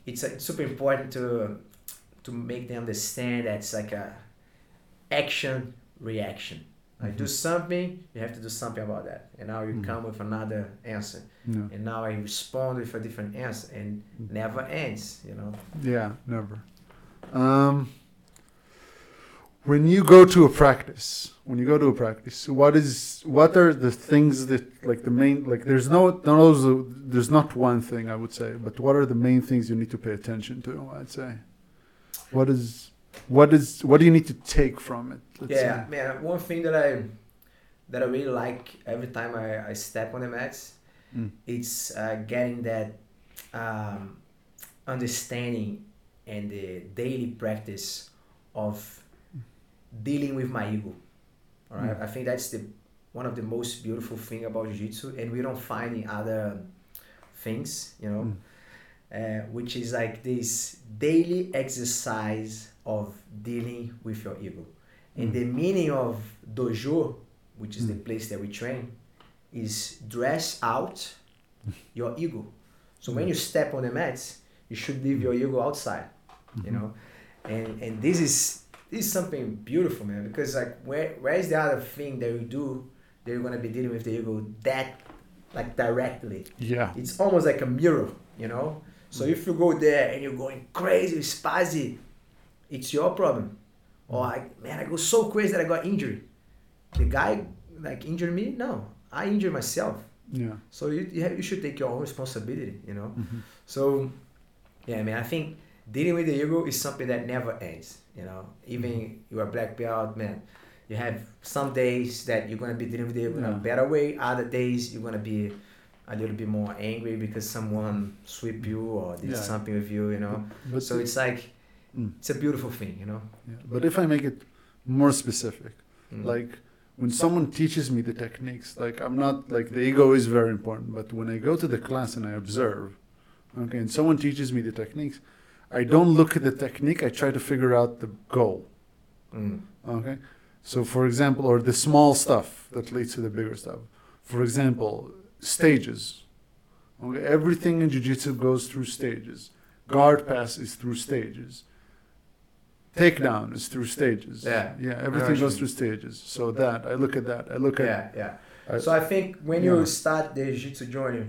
It's, a, it's super important to to make them understand that it's like a action reaction. I do
Mhm.
something, you have to do something about that, and now you
Mhm.
come with another answer,
Yeah.
and now I respond with a different answer, and
Mm.
never ends. You know.
Yeah, never. Um, when you go to a practice, when you go to a practice, what is what are the things that like the main like there's no no there's not one thing I would say, but what are the main things you need to pay attention to? I'd say. What is what is what do you need to take from it? Let's
yeah,
say?
man. One thing that I that I really like every time I, I step on the mats,
Mm.
it's uh, getting that um, understanding and the daily practice of dealing with my ego. All right,
Mm.
I think that's the one of the most beautiful thing about jiu-jitsu, and we don't find in other things, you know,
Mm.
uh, which is like this daily exercise of dealing with your ego. And
Mm.
the meaning of dojo, which is the
Mm.
place that we train, is dress out <laughs> your ego. So when you step on the mats, you should leave your ego outside, you know. And and this is this is something beautiful, man. Because like where where is the other thing that you do that you're gonna be dealing with the ego that like directly?
Yeah.
It's almost like a mirror, you know. So if you go there and you're going crazy, spazzy, it's your problem. Or I, man, I go so crazy that I got injured. The guy like injured me? No, I injured myself.
Yeah.
So you you, have, you should take your own responsibility, you know.
Mhm.
So yeah, man, I think dealing with the ego is something that never ends. You know, even you're black belt, man. You have some days that you're gonna be dealing with it in a better way. Other days you're gonna be a little bit more angry because someone sweep you or did
Yeah.
something with you. You know,
But
so it's like
Mm.
it's a beautiful thing. You know,
yeah. But if I make it more specific,
Mm.
like when someone teaches me the techniques like i'm not like the ego is very important but when i go to the class and i observe okay and someone teaches me the techniques I don't look at the technique. I try to figure out the goal.
Mm.
Okay. So, for example, or the small stuff that leads to the bigger stuff. For example, stages. Okay. Everything in jiu-jitsu goes through stages. Guard pass is through stages. Takedown is through stages.
Yeah.
Yeah. Everything goes through stages. So that I look at that. I look at.
Yeah, yeah.
I-
so I think when
Yeah.
you start the jiu-jitsu journey,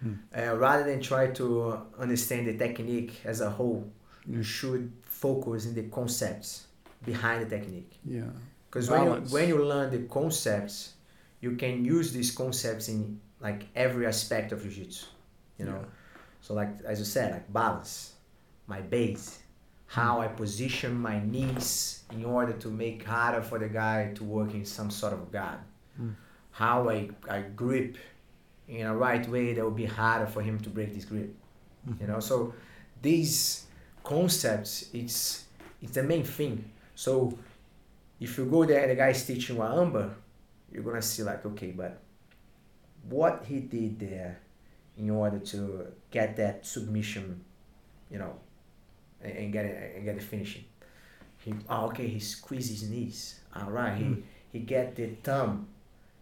Hmm.
uh, rather than try to understand the technique as a whole, you should focus in the concepts behind the technique.
Yeah.
Because when you, when you learn the concepts, you can use these concepts in like every aspect of jiu-jitsu. You know,
Yeah.
so like as you said, like balance, my base, how I position my knees in order to make harder for the guy to work in some sort of guard.
Mm.
How I, I grip in a right way that will be harder for him to break this grip. You know, so these concepts, it's it's the main thing. So if you go there and the guy is teaching you armbar, you're gonna see like, okay, but what he did there in order to get that submission, you know, and, and get it and get the finishing. He oh, okay, he squeezed his knees. All right, he
Mm.
he get the thumb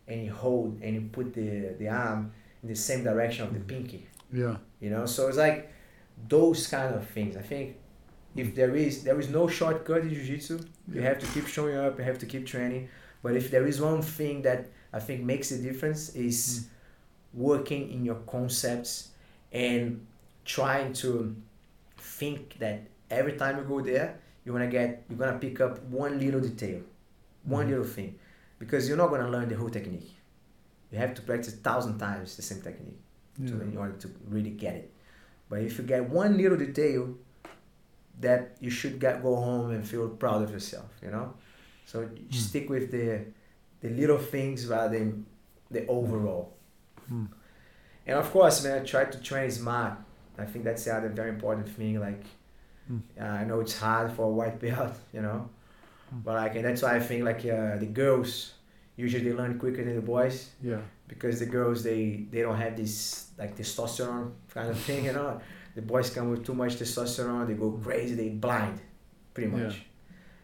and he hold and he put the the arm in the same direction of the mm. pinky
Yeah.
you know so it's like those kind of things i think if there is there is no shortcut in jiu-jitsu you have to keep showing up you have to keep training but if there is one thing that i think makes a difference is mm. working in your concepts and trying to think that every time you go there you're gonna get you're gonna pick up one little detail one
Mhm.
little thing because you're not gonna learn the whole technique you have to practice a thousand times the same technique to, in order to really get it. But if you get one little detail, that you should get go home and feel proud of yourself, you know. So
Mm.
stick with the the little things rather than the overall.
Mm.
And of course, man, try to train smart. I think that's the other very important thing. Like,
Mm.
uh, I know it's hard for a white belt, <laughs> you know,
Mm.
but like, that's why I think like uh, the girls usually they learn quicker than the boys
Yeah.
because the girls they they don't have this like testosterone kind of <laughs> thing you know the boys come with too much testosterone they go crazy they blind pretty much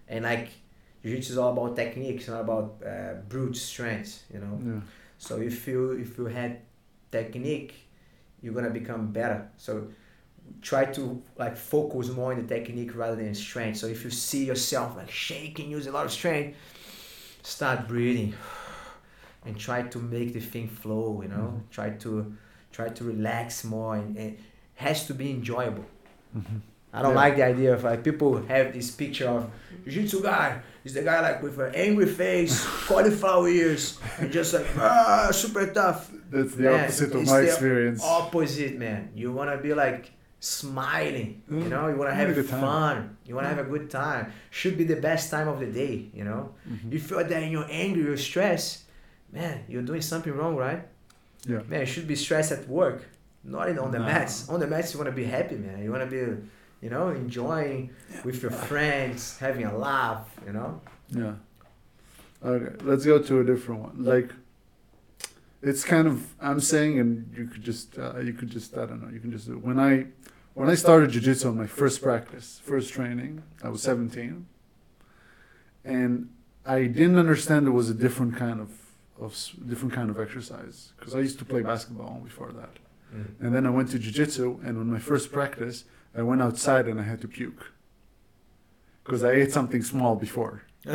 and like jiu-jitsu is all about technique it's not about uh, brute strength you know
Yeah.
so if you if you had technique you're gonna become better so try to like focus more on the technique rather than strength so if you see yourself like shaking using a lot of strength start breathing <sighs> and try to make the thing flow you know
Mhm.
try to try to relax more and, and has to be enjoyable
Mhm.
I don't
Yeah.
like the idea of like people have this picture of jiu-jitsu guy is the guy like with an angry face, <laughs> cauliflower ears, and just like ah, super tough.
That's the
Man,
opposite of my experience.
Opposite, man. You wanna be like smiling, you
Mm.
know. You wanna
Have a good time.
fun. You wanna have a good time. Should be the best time of the day, you know.
Mhm.
If you're there and you're angry, you're stressed, man, you're doing something wrong, right?
Yeah.
Man, you should be stressed at work, not in, on the mats. On the mats, you want to be happy, man. You want to be, you know, enjoying with your friends, having a laugh, you know.
Yeah. Okay, let's go to a different one. Like, it's kind of I'm saying, and you could just uh, you could just I don't know. You can just when I when I started jujitsu on my first practice, first training, I was 17, and I didn't understand it was a different kind of of different kind of exercise because I used to play basketball before that. Mm-hmm. And then I went to jiu-jitsu, and on my first practice, I went outside and I had to puke. Because I ate something small before. <laughs>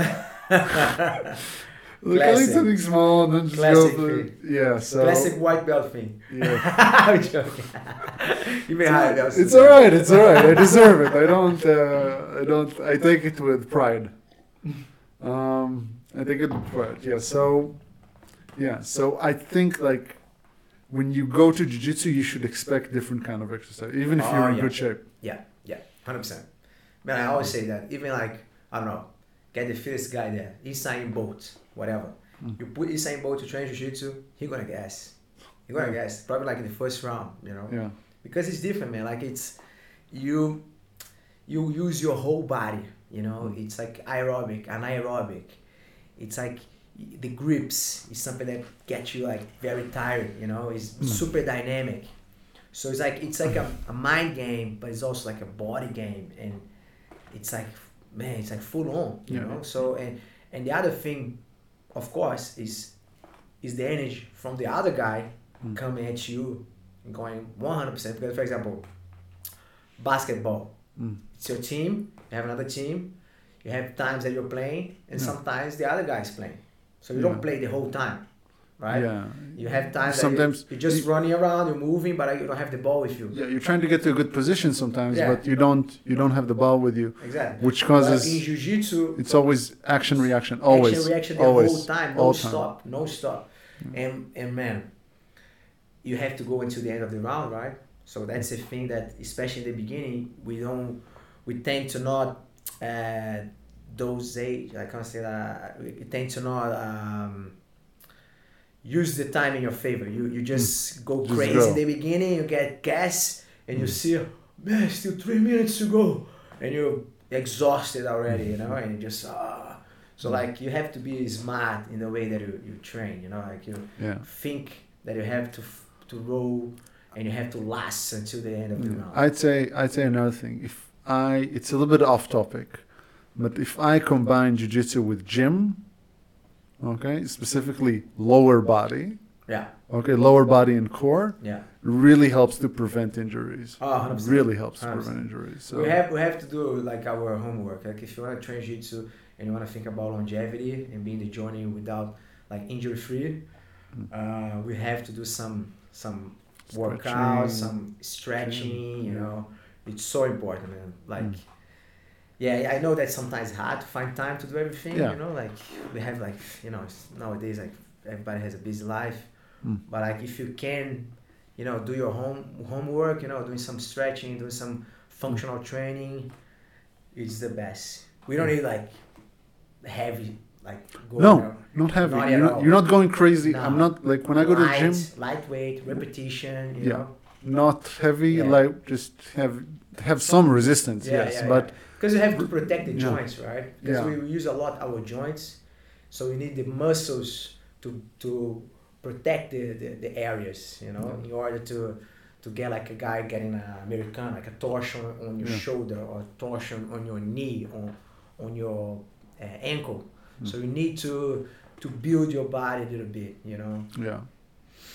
Like I ate
Classic.
something small and then just
Classic
go for. Yeah, so
Classic white belt thing.
yeah. <laughs>
I'm joking. Even higher belts.
It's all right. It's all right. I deserve it. I don't. Uh, I don't. I take it with pride. Um, I take it with pride. Yeah. So, yeah. So I think like when you go to jiu-jitsu, you should expect different kind of exercise, even if
Oh,
you're in
yeah.
good shape.
Yeah, yeah, hundred percent. Man, I always say that. Even like I don't know, get the fittest guy there, Usain Bolt, whatever.
Mm.
You put Usain Bolt to train jiu-jitsu, he gonna gas. He gonna
Yeah.
gas. Probably like in the first round, you know.
Yeah.
Because it's different, man. Like it's you, you use your whole body. You know,
Mm.
it's like aerobic, anaerobic. It's like the grips is something that gets you like very tired. You know, it's
Mm.
super dynamic. So it's like it's like a, a mind game, but it's also like a body game, and it's like man, it's like full on, you
Yeah.
know. So and and the other thing, of course, is is the energy from the other guy
Mm.
coming at you, going one hundred percent. Because for example, basketball,
Mm.
it's your team. You have another team. You have times that you're playing, and
Yeah.
sometimes the other guy's playing. So you
Yeah.
don't play the whole time, right?
Yeah.
You have times
Sometimes
that you, you're just running around, you're moving, but you don't have the ball with you.
Yeah, you're trying to get to a good position sometimes,
Yeah.
but you don't you don't have the ball with you,
Exactly.
which
But
causes
in jiu-jitsu,
it's always action reaction always
action reaction the
always
whole time, no
time.
stop, no stop. And and man, you have to go until the end of the round, right? So that's the thing that, especially in the beginning, we don't, we tend to not uh, dosage. I can't say that. We tend to not um, use the time in your favor. You you just go
Hmm. Just
crazy
go.
in the beginning. You get gas, and you
Mm.
see, man, still three minutes to go, and you're exhausted already, you know, and you just ah. So
Mm.
like you have to be smart in the way that you, you train, you know, like you
yeah
think that you have to f- to roll and you have to last until the end of the
Yeah.
round.
I'd say I'd say another thing. If I it's a little bit off topic, but if I combine jujitsu with gym, okay, specifically lower body,
yeah,
okay, lower body and core,
yeah.
really helps to prevent injuries.
Oh, 100%.
Really helps to
100%.
prevent injuries. So
We have we have to do like our homework. Like if you want to train jiu-jitsu and you want to think about longevity and being the journey without like injury free,
Mm.
uh, we have to do some some workouts, some stretching. You know, it's so important, man. Like.
Mm.
Yeah, I know that sometimes it's hard to find time to do everything.
Yeah.
You know, like we have like you know nowadays like everybody has a busy life,
Mm.
but like if you can, you know, do your home homework. You know, doing some stretching, doing some functional training, it's the best. We don't need like heavy like going
No,
out.
not heavy.
Not
you're, not, you're not going crazy.
No.
I'm not like when I go to the
Light,
gym,
lightweight repetition. You
Yeah.
know,
not heavy.
Yeah.
Like just have have some resistance.
Yeah,
yes,
yeah,
but
because you have to protect the joints, right? Because we, use a lot our joints, so we need the muscles to to protect the, the, the areas, you know, in order to to get like a guy getting an Americana, like a torsion on your shoulder or torsion on your knee or on your uh, ankle.
Mm.
So you need to to build your body a little bit, you know.
yeah,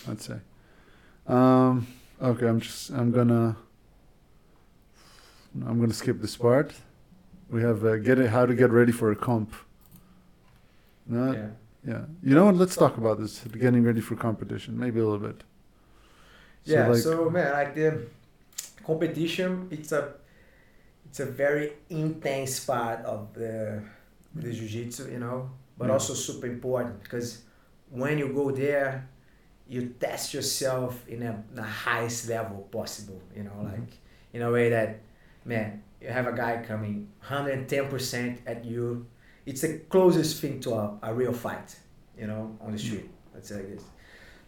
I'd say. Um, okay, I'm just I'm gonna I'm gonna skip this part. We have uh, get it, how to get ready for a comp. No,
yeah.
yeah. You know what? Let's talk about this. Getting ready for competition, maybe a little bit.
yeah
like-
so man like the competition it's a it's a very intense part of the the jiu-jitsu you know but
Yeah.
also super important because when you go there you test yourself in a the highest level possible you know
Mhm.
like in a way that man you have a guy coming 110% at you. It's the closest thing to a, a real fight you know on the street. Let's say like this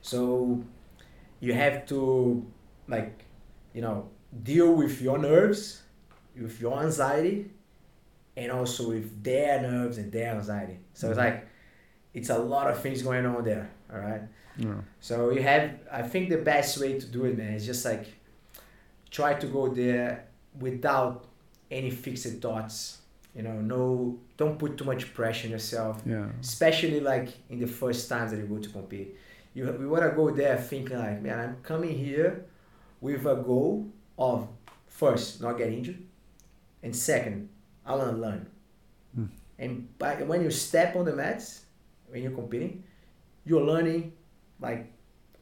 so you have to like you know deal with your nerves with your anxiety and also with their nerves and their anxiety. So it's
Mhm.
like it's a lot of things going on there all right?
Yeah.
so you have i think the best way to do it man is just like try to go there without any fixed thoughts you know no don't put too much pressure on yourself
Yeah.
especially like in the first times that you go to compete. You we want to go there thinking like, man, I'm coming here with a goal of first not get injured, and second, I want to learn.
Hmm.
And by, when you step on the mats, when you're competing, you're learning like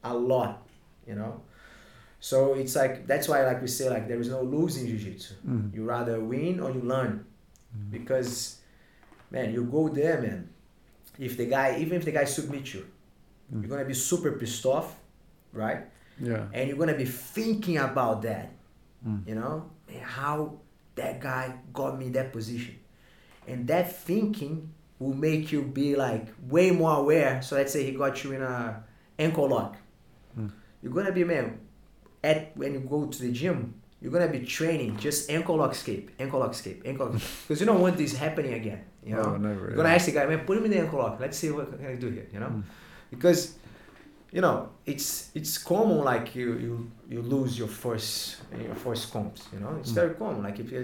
a lot, you know. So it's like that's why like we say like there is no losing jiu-jitsu.
Mm.
You rather win or you learn
Mm.
because man you go there man if the guy even if the guy submits you
Mm.
you're gonna be super pissed off right
Yeah.
and you're gonna be thinking about that
Mm.
you know man, how that guy got me in that position and that thinking will make you be like way more aware so let's say he got you in a ankle lock
Mm.
you're gonna be man at when you go to the gym you're gonna be training just ankle lock escape ankle lock escape ankle because you don't want this happening again you know
Oh, never.
you're
yeah.
gonna ask the guy man put him in the ankle lock let's see what can I do here you know
Mm.
because you know, it's it's common like you you, you lose your first your first comps. You know, it's
Mm.
very common. Like if you,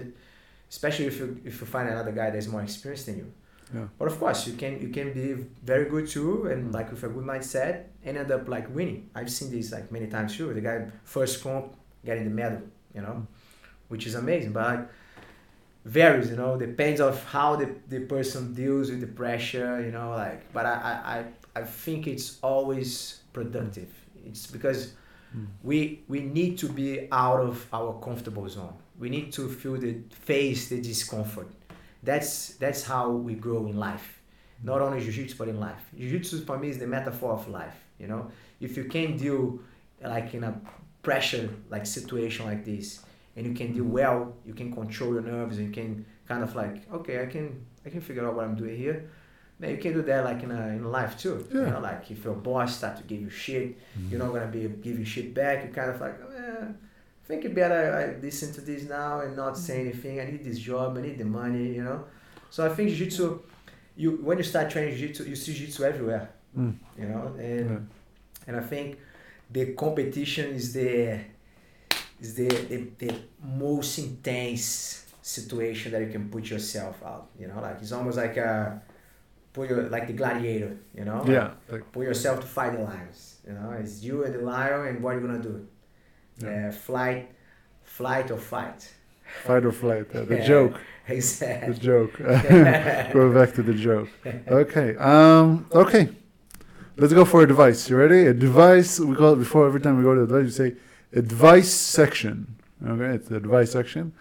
especially if you if you find another guy that's more experienced than you.
Yeah.
But of course, you can you can be very good too, and
Mm.
like with a good mindset, and end up like winning. I've seen this like many times too. The guy first comp getting the medal, you know, which is amazing. But varies, you know, depends of how the, the person deals with the pressure, you know, like. But I I, I, I think it's always productive. It's because
Mm.
we we need to be out of our comfortable zone. We need to feel the face the discomfort. That's that's how we grow in life. Not only jiu-jitsu but in life. Jiu-jitsu for me is the metaphor of life. You know, if you can deal like in a pressure like situation like this, and you can deal well, you can control your nerves. You can kind of like okay, I can I can figure out what I'm doing here. Man, you can do that like in a in life too. You
Yeah.
know, like if your boss start to give you shit, you're not gonna be give you shit back. You kind of like, eh, I think it better I listen to this now and not say anything. I need this job. I need the money. You know. So I think jiu-jitsu, you when you start training jiu-jitsu, you see jiu-jitsu everywhere.
Mm.
You know, and
Yeah.
and I think the competition is the is the, the, the most intense situation that you can put yourself out. You know, like it's almost like a put your like the gladiator. You know.
Yeah. Like,
put yourself to fight the lions. You know, it's you and the lion, and what are you gonna do?
Yeah.
Uh, flight, flight or fight.
fight or flight. uh, the
Yeah.
joke. <laughs> The joke. <laughs> go back to the joke. Okay. Um. Okay. Let's go for advice. You ready? Advice. We call it before every time we go to the advice. We say advice section. Okay, it's the advice section.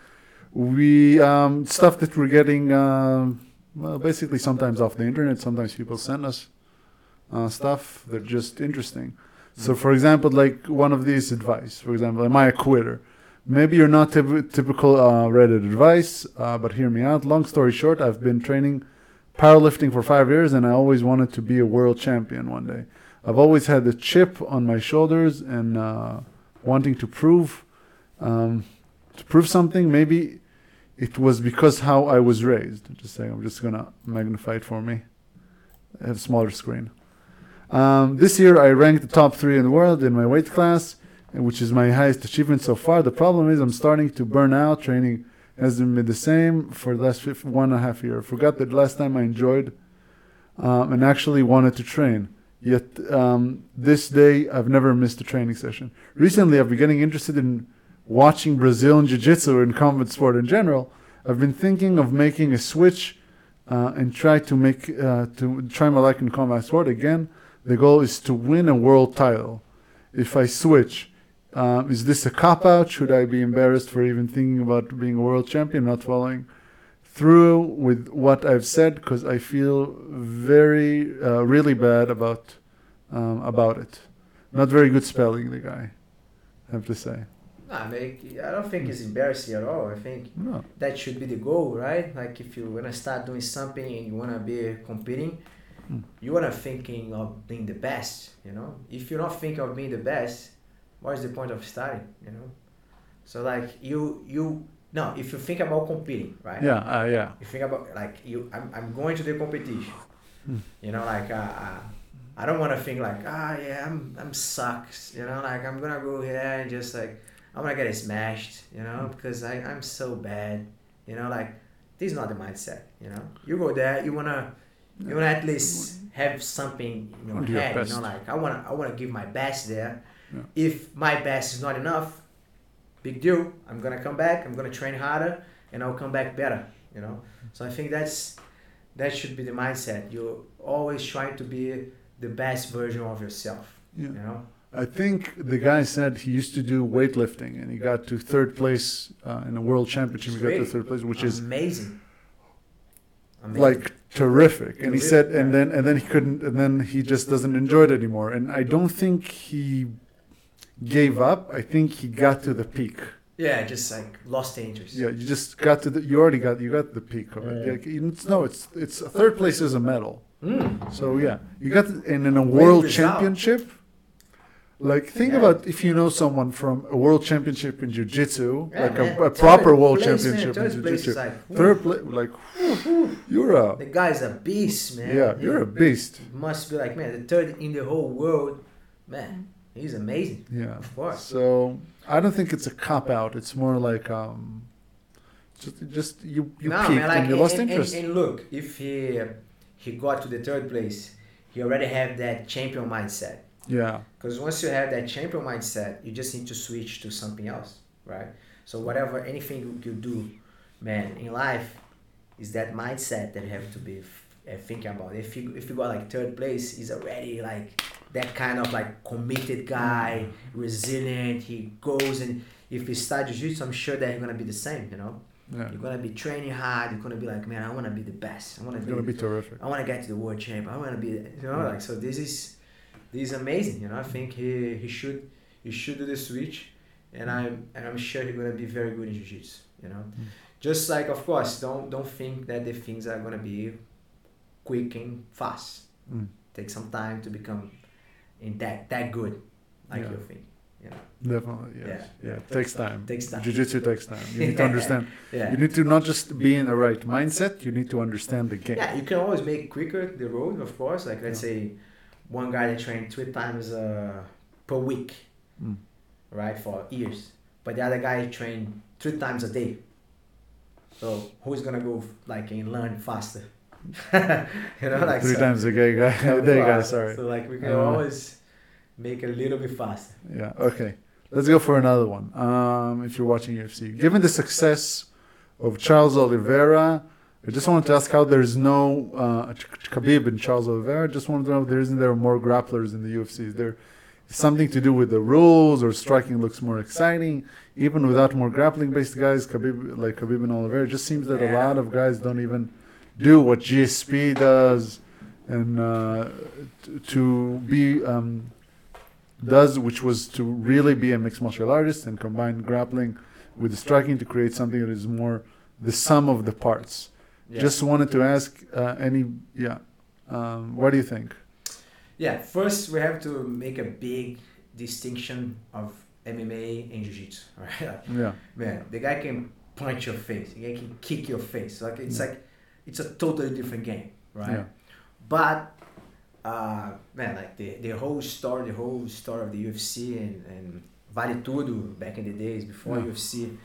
We um stuff that we're getting. Um, well, basically sometimes off the internet. Sometimes people send us uh, stuff that just interesting. So, for example, like one of these advice. For example, am I a quitter? Maybe you're not typ- typical uh, Reddit advice, uh, but hear me out. Long story short, I've been training powerlifting for five years, and I always wanted to be a world champion one day. I've always had the chip on my shoulders and uh, wanting to prove um, to prove something. Maybe it was because how I was raised. Just saying, I'm just gonna magnify it for me. I have a smaller screen. Um, this year, I ranked the top three in the world in my weight class, which is my highest achievement so far. The problem is I'm starting to burn out. Training hasn't been the same for the last fif- one and a half year. I forgot that last time I enjoyed um, and actually wanted to train. Yet um, this day, I've never missed a training session. Recently, I've been getting interested in watching Brazilian Jiu-Jitsu and combat sport in general. I've been thinking of making a switch uh, and try to make uh, to try my luck in combat sport again. The goal is to win a world title. If I switch, um, is this a cop out? Should I be embarrassed for even thinking about being a world champion, not following through with what I've said? Because I feel very, uh, really bad about um, about it. Not very good spelling, the guy. I have to say.
Nah, make, I don't think it's embarrassing at all. I think
No.
that should be the goal, right? Like if you wanna start doing something and you wanna be competing, You wanna thinking of being the best. You know, if you're not thinking of being the best, what is the point of studying You know, so like you you no, if you think about competing, right?
Yeah. Uh, yeah.
You think about like you, I'm, I'm going to the competition.
Hmm.
You know, like uh, uh, I don't want to think like ah yeah I'm I'm sucks. You know, like I'm gonna go here and just like I'm gonna get smashed. You know,
Hmm.
because I I'm so bad. You know, like this is not the mindset. You know, you go there, you wanna you wanna at least have something in your
Do your
head. You know, like I wanna I wanna give my best there.
Yeah.
If my best is not enough, big deal. I'm gonna come back. I'm gonna train harder, and I'll come back better. You know. So I think that's that should be the mindset. You're always trying to be the best version of yourself.
Yeah.
You know.
I think the guy said he used to do weightlifting and he got to third place uh, in a world championship. He got to third place, which is
amazing. Amazing.
like terrific. And he said, and then and then he couldn't, and then he just doesn't enjoy it anymore. And I don't think he gave up. I think he got to the peak.
yeah, just like lost the interest.
Yeah, you just got to the. You already got. You got the peak of it.
Yeah.
Like, it's, no, it's it's third place is a medal.
Mm.
So yeah, you got and in a world
result.
championship. Like think
Yeah.
about if you know someone from a world championship in jiu-jitsu,
Yeah,
like a, a proper world
place, man.
championship in jiu-jitsu.
like,
Third place, like you're a
the guy's a beast, man.
yeah, you're a beast.
must be like man, the third in the whole world. man, he's amazing.
Yeah.
Of course.
So I don't think it's a cop out. It's more like um, just just you you
no,
peaked
man, like,
and you lost
and,
interest.
And, and look, if he he got to the third place, he already have that champion mindset.
Yeah.
Because once you have that champion mindset, you just need to switch to something else, right? So whatever, anything you, do, man, in life, is that mindset that you have to be uh, thinking about. If you if you got like third place, he's already like that kind of like committed guy, resilient. He goes and if he starts jiu-jitsu, I'm sure that he's gonna be the same. You know,
Yeah.
you're gonna be training hard. You're gonna be like, man, I wanna be the best. I wanna
It's
be.
gonna be terrific.
I want to get to the world champ. I want to be, you know,
Yeah.
like so. This is, is amazing. You know, I think he he should he should do the switch, and I'm and I'm sure he's gonna be very good in jiu-jitsu. You know,
Mm.
just like of course, don't don't think that the things are gonna be quick and fast.
Mm.
Take some time to become in that that good, like
Yeah.
you think. You know,
Definitely. Yes.
Yeah.
Yeah. Takes time.
Takes time.
Jiu-jitsu takes time. You need to <laughs> understand.
yeah.
You need to not just be in the right mindset. You need to understand the game.
Yeah, you can always make quicker the road, of course. Like let's
Yeah.
say one guy that trained three times uh, per week,
Mm.
right, for years. But the other guy trained three times a day. So who's gonna go like and learn faster? <laughs> you know, like
three
so-
times a day, guy. a day, guy. Sorry.
So like we can
Uh,
always make a little bit faster.
Yeah. Okay. Let's go for another one. Um, if you're watching UFC, given the success of Charles Oliveira, I just wanted to ask how there's no uh, Khabib and Charles Oliveira. I just wanted to know if there isn't there more grapplers in the UFC. Is there something to do with the rules or striking looks more exciting? Even without more grappling-based guys, Khabib like Khabib and Oliveira, it just seems that a lot of guys don't even do what GSP does, and uh, t- to be um, does, which was to really be a mixed martial artist and combine grappling with striking to create something that is more the sum of the parts.
Yeah.
Just wanted to ask uh, any, yeah, um, what do you think?
Yeah, first we have to make a big distinction of MMA and jiu-jitsu, <laughs> right?
Yeah,
Man, the guy can punch your face. The guy can kick your face. Like it's
Yeah.
like it's a totally different game, right?
Yeah.
But uh, man, like the, the whole story, the whole story of the UFC and, and Vale Tudo back in the days before
Yeah.
UFC,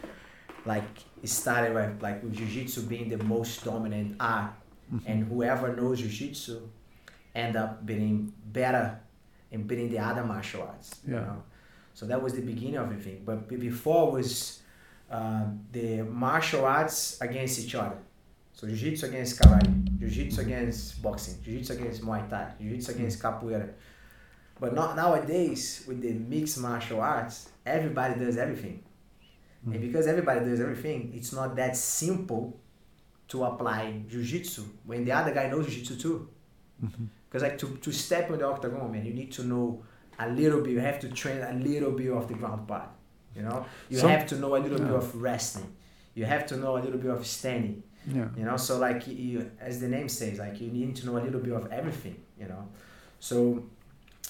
like it started with like with jiu-jitsu being the most dominant art,
Mm-hmm.
and whoever knows jiu-jitsu end up being better and beating the other martial arts. You know? So that was the beginning of everything. But before was um, the martial arts against each other. So jiu-jitsu against karate, jiu-jitsu against boxing, jiu-jitsu against muay thai, jiu-jitsu against capoeira. But not nowadays with the mixed martial arts, everybody does everything. And
Mm.
because everybody does everything, it's not that simple to apply jiu-jitsu when the other guy knows jiu-jitsu too. Because like to, to step in the octagon, man, you need to know a little bit. You have to train a little bit of the ground part. You know, you
Some-
have to know a little bit of wrestling. You have to know a little bit of standing.
yeah,
You know, so like you, as the name says, like you need to know a little bit of everything. You know, so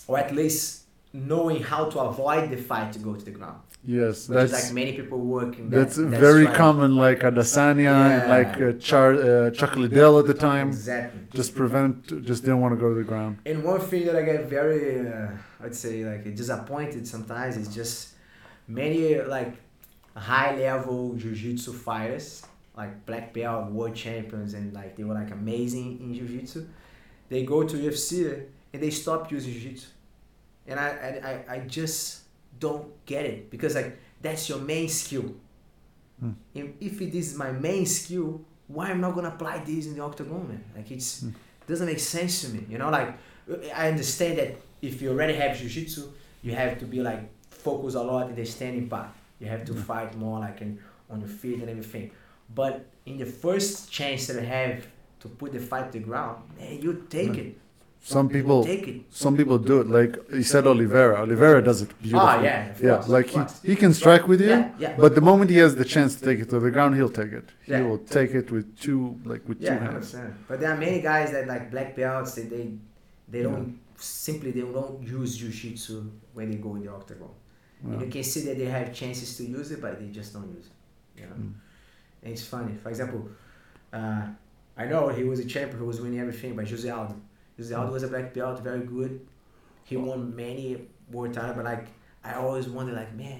or at least knowing how to avoid the fight to go to the ground.
Yes,
Which
that's
like many people working. that,
that's
that
very common. Like Adesanya and
Yeah.
like uh, Char, uh, Chuck Liddell at the time,
Exactly.
just prevent, just didn't want to go to the ground.
And one thing that I get very, uh, I'd say, like disappointed sometimes is just many like high level jiu-jitsu fighters, like black belt world champions, and like they were like amazing in jiu-jitsu. They go to UFC and they stop using jiu-jitsu, and I, I, I, I just don't get it because like that's your main skill.
Hmm.
If, if it is my main skill, why am I not gonna apply this in the octagon, man? Like it's
Hmm.
doesn't make sense to me. You know, like I understand that if you already have jiu-jitsu, you have to be like focus a lot in the standing part. You have to
Yeah.
fight more like in, on your feet and everything. But in the first chance that I have to put the fight to the ground, man, you take
Yeah.
it.
Some people,
take it.
some people do it. Like you said, Oliveira. Oliveira does it beautifully.
Ah, yeah,
yeah.
course,
Like he, he can strike with you.
Yeah, yeah.
But the moment he has the chance to take it to the ground, he'll take it. He
Yeah.
will take it with two, like with
Yeah,
two hands.
understand. But there are many guys that like black belts. They they, they don't simply they don't use jiu-jitsu when they go in the octagon. And you can see that they have chances to use it, but they just don't use it. You know,
Mm.
and it's funny. For example, uh, I know he was a champion who was winning everything, but Jose Aldo. Jose Aldo was a black belt, very good. He won many more time, but like I always wonder, like, man,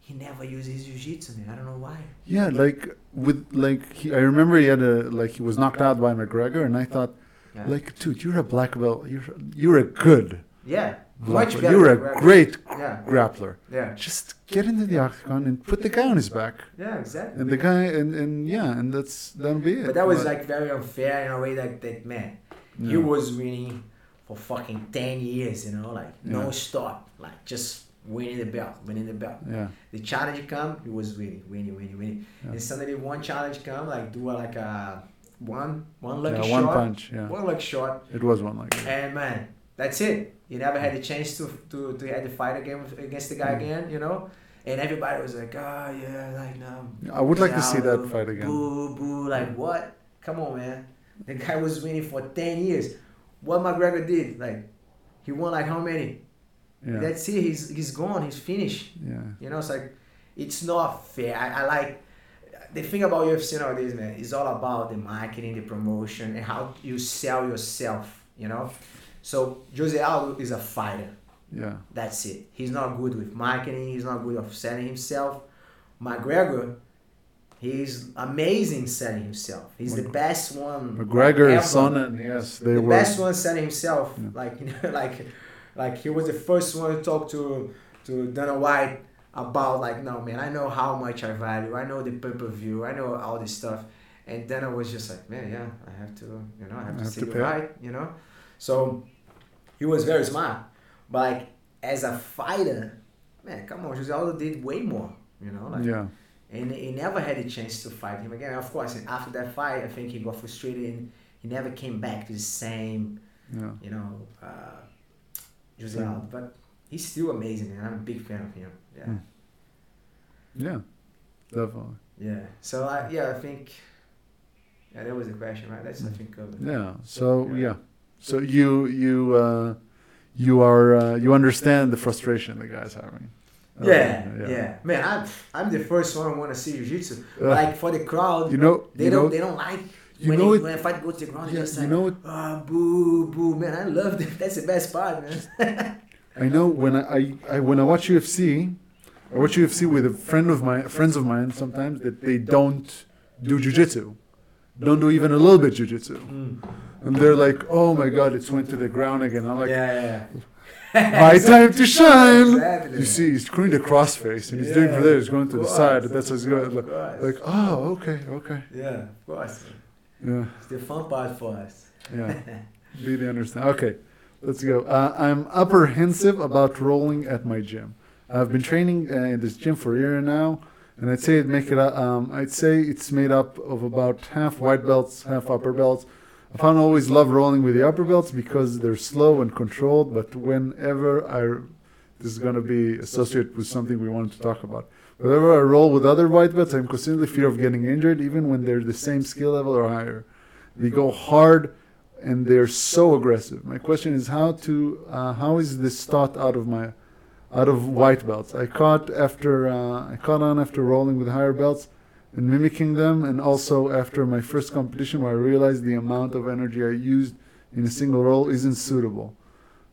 he never uses his jiu-jitsu, man. I don't know why.
Yeah, like with like he, I remember he had a like he was knocked out by McGregor, and I thought,
Yeah.
like, dude, you're a black belt. You're you're a good
yeah, much better.
You're a
McGregor.
great
Yeah,
grappler.
yeah,
Just get into the octagon and put the guy on his back,
yeah, exactly.
and the guy and and yeah, and that's that'll be it.
But that was like very unfair in a way that that man, he was winning for fucking ten years, you know, like
Yeah.
no stop, like just winning the belt, winning the belt.
yeah,
The challenge come, he was winning, winning, winning, winning.
Yeah.
And suddenly one challenge come, like do a, like a one one lucky
yeah, one
shot,
punch. Yeah,
one lucky shot,
it was one like
and man, that's it. You never had the chance to to to have the fight again against the guy again, you know. And everybody was like, oh yeah, like no.
I would like to see that fight again.
Boo, boo, like what? Come on, man. The guy was winning for 10 years. What McGregor did, like, he won like how many?
Yeah,
That's it. He's, he's gone. He's finished.
yeah,
You know, it's like, it's not fair. I, I like, the thing about UFC nowadays, man, is all about the marketing, the promotion, and how you sell yourself, you know? So, Jose Aldo is a fighter.
yeah,
That's it. He's not good with marketing. He's not good of selling himself. McGregor, he's amazing selling himself. He's the best one.
McGregor,
ever.
Sonnen, yes, they
the
were.
best one selling himself.
Yeah.
Like <laughs> you know, like like he was the first one to talk to to Dana White about like, no man, I know how much I value. I know the pay per view. I know all this stuff. And Dana was just like, man, yeah, I have to, you know, I have
I
to
have
say
to
you right, you know. So he was very smart, but like as a fighter, man, come on, Jose Aldo did way more, you know, like
yeah,
and he never had a chance to fight him again. Of course, after that fight, I think he got frustrated and he never came back to the same,
yeah.
you know, uh, Jose
Yeah.
Aldo. But he's still amazing, and I'm a big fan of him. Yeah,
Mm. Yeah, definitely.
yeah. So I, yeah, I think, yeah, that was the question, right? That's I think covered.
Yeah. So
Yeah.
yeah. So you you uh, you are uh, you understand the frustration the guy's having. Uh,
Yeah, yeah, man. I'm I'm the first one who want to see jiu-jitsu.
Uh,
like for the crowd,
You know.
they
you
don't
know.
they don't like
you
when,
know
it, when a fight goes to the ground.
Yeah,
just
you
like,
know it.
ah, boo, boo, man. I love that. That's the best part, man. <laughs>
I know when I, I, I when I watch UFC, I watch UFC with a friend of my friends of mine sometimes that they don't do jujitsu, don't do even a little bit jujitsu, and they're like, "Oh my God, it's went to the ground again." I'm like,
yeah, yeah.
"My time to shine."
Exactly.
You see, he's doing the crossface, and he's doing for there. He's going to the side. That's how he's going.
Of
Like, like, oh, okay, okay,
yeah, of course.
yeah,
It's the fun part for us.
yeah. <laughs> Really understand. Okay, let's go. Uh, I'm apprehensive about rolling at my gym. I've been training uh, in this gym for a year now, and I'd say it make it. uh, Um, I'd say it's made up of about half white belts, half upper belts. I found always love rolling with the upper belts because they're slow and controlled. But whenever I, this is going to be associated with something we wanted to talk about. Whenever I roll with other white belts, I'm constantly fear of getting injured, even when they're the same skill level or higher. They go hard and they're so aggressive. My question is how to uh, how is this thought out of my out of white belts? I caught after uh, I caught on after rolling with higher belts and mimicking them, and also after my first competition where I realized the amount of energy I used in a single roll isn't suitable.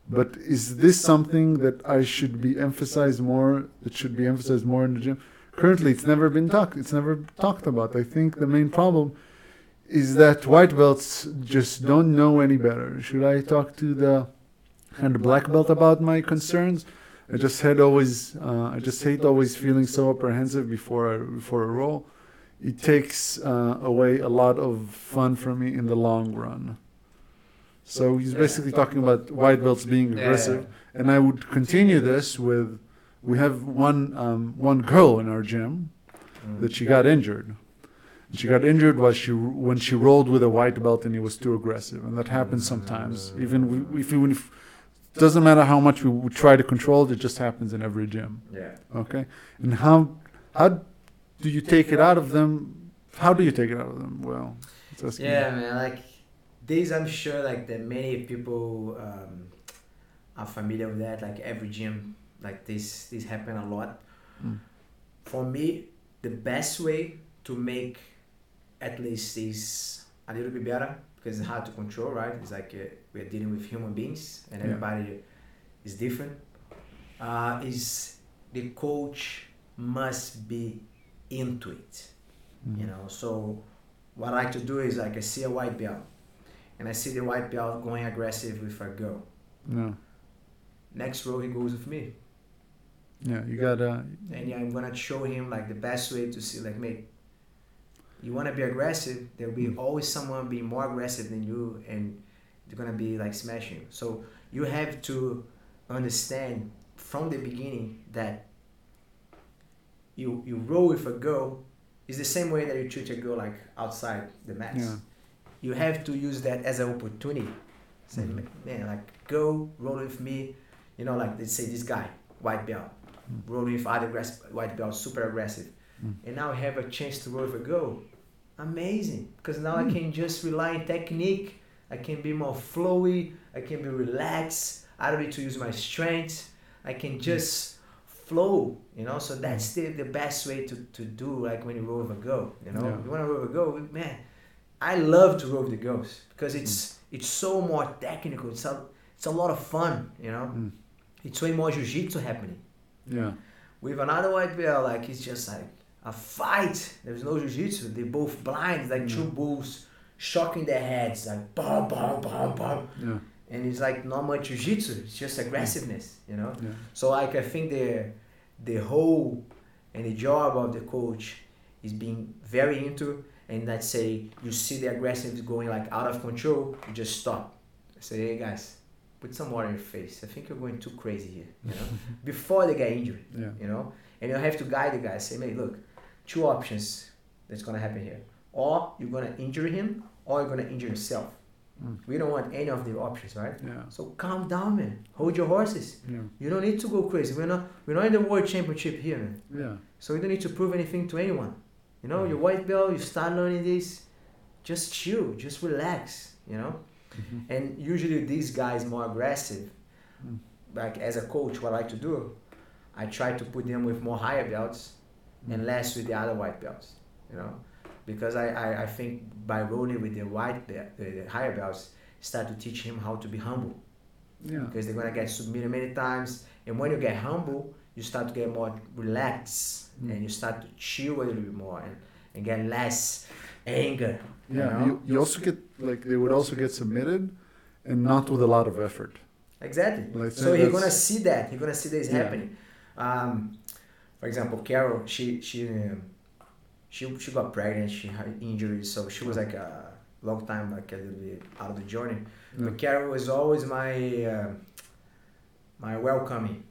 But is this something that I should be emphasized more? That should be emphasized more in the gym? Currently, it's never been talked. It's never talked about. I think the main problem is that white belts just don't know any better. Should I talk to the and black belt about my concerns? I just had always, uh, I just hate always feeling so apprehensive before I, before a roll. It takes uh, away a lot of fun from me in the long run. So he's basically talking about white belts being aggressive, and I would continue this with. We have one um, one girl in our gym that she got injured. She got injured while she when she rolled with a white belt and he was too aggressive, and that happens sometimes. Even we, if even if doesn't matter how much we, we try to control it, it just happens in every gym.
Yeah.
Okay, and how how do you take it out of them? How do you take it out of them? Well, it's asking you.
Yeah, man. Like these, I'm sure like that many people um, are familiar with that. Like every gym, like this, this happen a lot.
Mm.
For me, the best way to make at least this a little bit better because it's hard to control, right? It's like uh, we're dealing with human beings and
Yeah.
everybody is different. uh, is the coach must be into it. You know, so what I like to do is like I see a white belt, and I see the white belt going aggressive with a girl.
Yeah.
Next row he goes with me,
Yeah. You gotta.
and yeah, I'm gonna show him like the best way to see like mate. You wanna be aggressive, there'll be mm. always someone being more aggressive than you, and they're gonna be like smashing. So you have to understand from the beginning that you you roll with a girl is the same way that you treat a girl like outside the mats.
Yeah.
You have to use that as an opportunity. Say,
Mhm.
man, like go roll with me. You know, like let's say this guy, white belt,
Mm.
rolling with other aggressive, white belt, super aggressive,
Mm.
and now I have a chance to roll with a girl. Amazing, because now I
Mm.
can just rely on technique. I can be more flowy. I can be relaxed. I don't need to use my strength. I can
Mm.
just flow, you know. So that's the, the best way to, to do like when you roll a go, you know.
Yeah.
You want to roll a go, man. I love to roll the girls because it's it's so more technical. It's a it's a lot of fun, you know.
Mm.
It's way more jiu-jitsu happening.
Yeah.
With another white belt, like it's just like a fight. There's no jiu-jitsu. They're both blind, like two
Mm.
bulls shocking their heads, like bam, bam, bam, bam.
Yeah.
And it's like not much jiu-jitsu. It's just aggressiveness, you know.
Yeah.
So like I think the the whole and the job of the coach is being very into and let's say you see the aggressiveness going like out of control, you just stop. Say, hey guys, put some water in your face. I think you're going too crazy here, you know, <laughs> before they get injured,
Yeah.
you know. And you have to guide the guys. Say, mate, look, two options that's gonna happen here. Or you're gonna injure him, or you're gonna injure yourself.
Mm.
We don't want any of the options, right?
Yeah.
So calm down, man. Hold your horses.
Yeah.
You don't need to go crazy. We're not we're not in the world championship here, man.
Yeah.
So you don't need to prove anything to anyone. You know, your white belt, you start learning this, just chill, just relax, you know?
Mhm.
And usually these guys more aggressive,
Mm.
like as a coach, what I like to do, I try to put them with more higher belts and less with the other white belts, you know? Because I, I, I think by rolling with the white the, the higher belts, start to teach him how to be humble
Yeah.
because they're gonna get submitted many times. And when you get humble, you start to get more relaxed
Mm.
and you start to chill a little bit more and, and get less anger. you
Yeah.
know?
You, you also get like they would also get submitted, and not with a lot of effort.
Exactly.
Like,
so
you're
gonna see that. you're gonna see this
Yeah.
happening. Um, for example, Carol, she she um, she she got pregnant. She had injuries, so she was like a long time like a little bit out of the journey.
Yeah.
But Carol was always my uh, my welcoming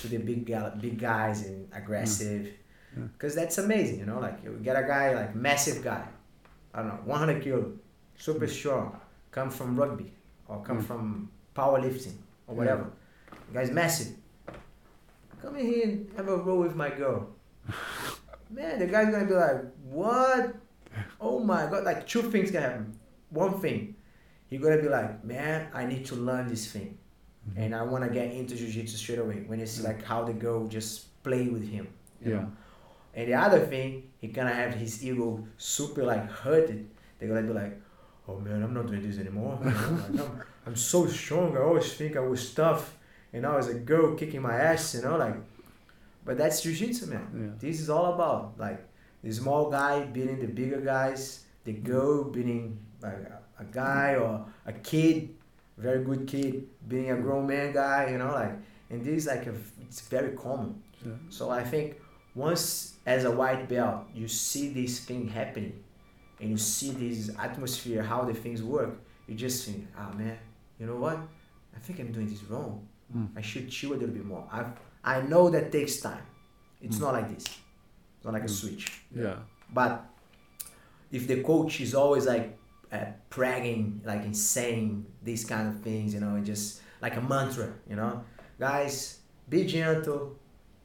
to the big big guys and aggressive,
Yeah.
because that's amazing. You know, like you get a guy like massive guy, I don't know, 100 kilo, super strong, come from rugby or come
Mm.
from powerlifting or whatever. The guy's massive. Come in here and have a roll with my girl. <laughs> Man, the guy's gonna be like, what? Oh my god! Like two things can happen. One thing, he's gonna be like, man, I need to learn this thing,
Mm-hmm.
and I wanna get into jiu-jitsu straight away. When it's like how the girl just play with him.
Yeah.
know? And the other thing, he gonna have his ego super like hurted. They're gonna be like, oh man, I'm not doing this anymore. You <laughs> know? like, I'm, I'm so strong. I always think I was tough, and now as a girl kicking my ass. You know, like, but that's jiu-jitsu, man.
Yeah.
This is all about like the small guy beating the bigger guys, the girl beating like a, a guy or a kid, very good kid being a grown man guy. You know, like, and this is like a, it's very common.
Yeah.
So I think once as a white belt you see this thing happening and you see this atmosphere, how the things work, you just think, ah man, you know what? I think I'm doing this wrong.
Mm.
I should chill a little bit more. I I know that takes time. It's
Mm.
not like this. It's not like a
Mm.
switch.
Yeah.
But if the coach is always like uh, bragging, like insane, these kind of things, you know, and just like a mantra, you know, guys, be gentle,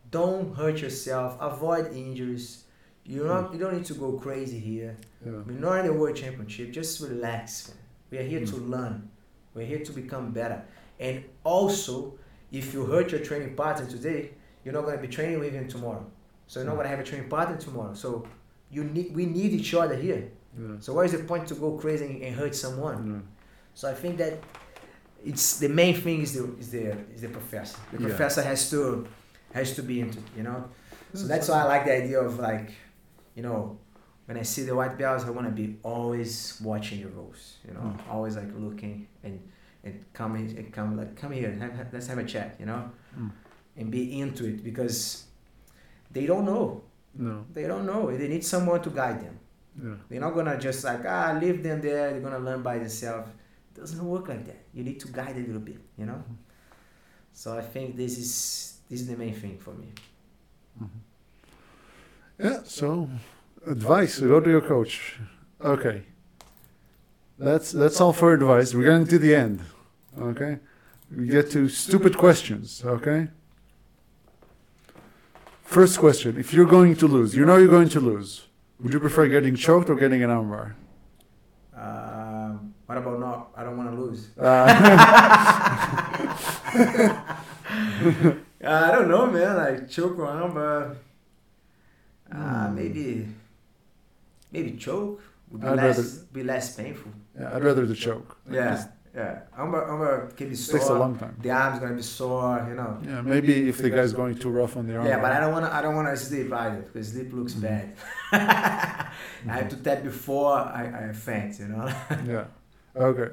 don't hurt yourself, avoid injuries. You not you don't need to go crazy here.
Yeah.
We're not in the world championship. Just relax, man. We are here to
Mm.
learn. We're here to become better. And also, if you hurt your training partner today, you're not gonna be training with him tomorrow. So you're not
Mm.
gonna have a training partner tomorrow. So you need we need each other here.
Yeah.
So what is the point to go crazy and hurt someone?
Yeah.
So I think that it's the main thing is the is the is the professor. The
Yeah.
professor has to has to be into it, you know. So that's why I like the idea of like, you know, when I see the white belts, I want to be always watching the rules, you know,
Mm.
always like looking and and come in- and come like come here, have, have- let's have a chat, you know,
Mm.
and be into it because they don't know,
No.
they don't know, they need someone to guide them.
Yeah.
They're not gonna just like ah leave them there. They're gonna learn by themselves. doesn't work like that. You need to guide a little bit, you know. So I think this is this is the main thing for me.
Yeah. So, advice. Go to your coach. Okay. That's that's all for advice. We're getting to the end. Okay. We get to stupid questions. Okay. First question: If you're going to lose, you know you're going to lose. Would you prefer getting choked or getting an armbar?
Um, what about not? I don't want to lose. <laughs>
Uh, <laughs>
I don't know, man. Like choke around, but uh,
Hmm.
maybe maybe choke would be
I'd
less
rather-
be less painful.
Yeah, I'd rather the choke.
Yeah, yeah. Umber Umber can be
It
sore.
takes a long time.
The arm's gonna be sore, you know.
Yeah, maybe if the guy's going too rough on the arm.
Yeah, but I don't wanna I don't wanna sleep either because sleep looks
Mm.
bad. <laughs> I have to tap before I, I faint, you know. <laughs>
Yeah. Okay.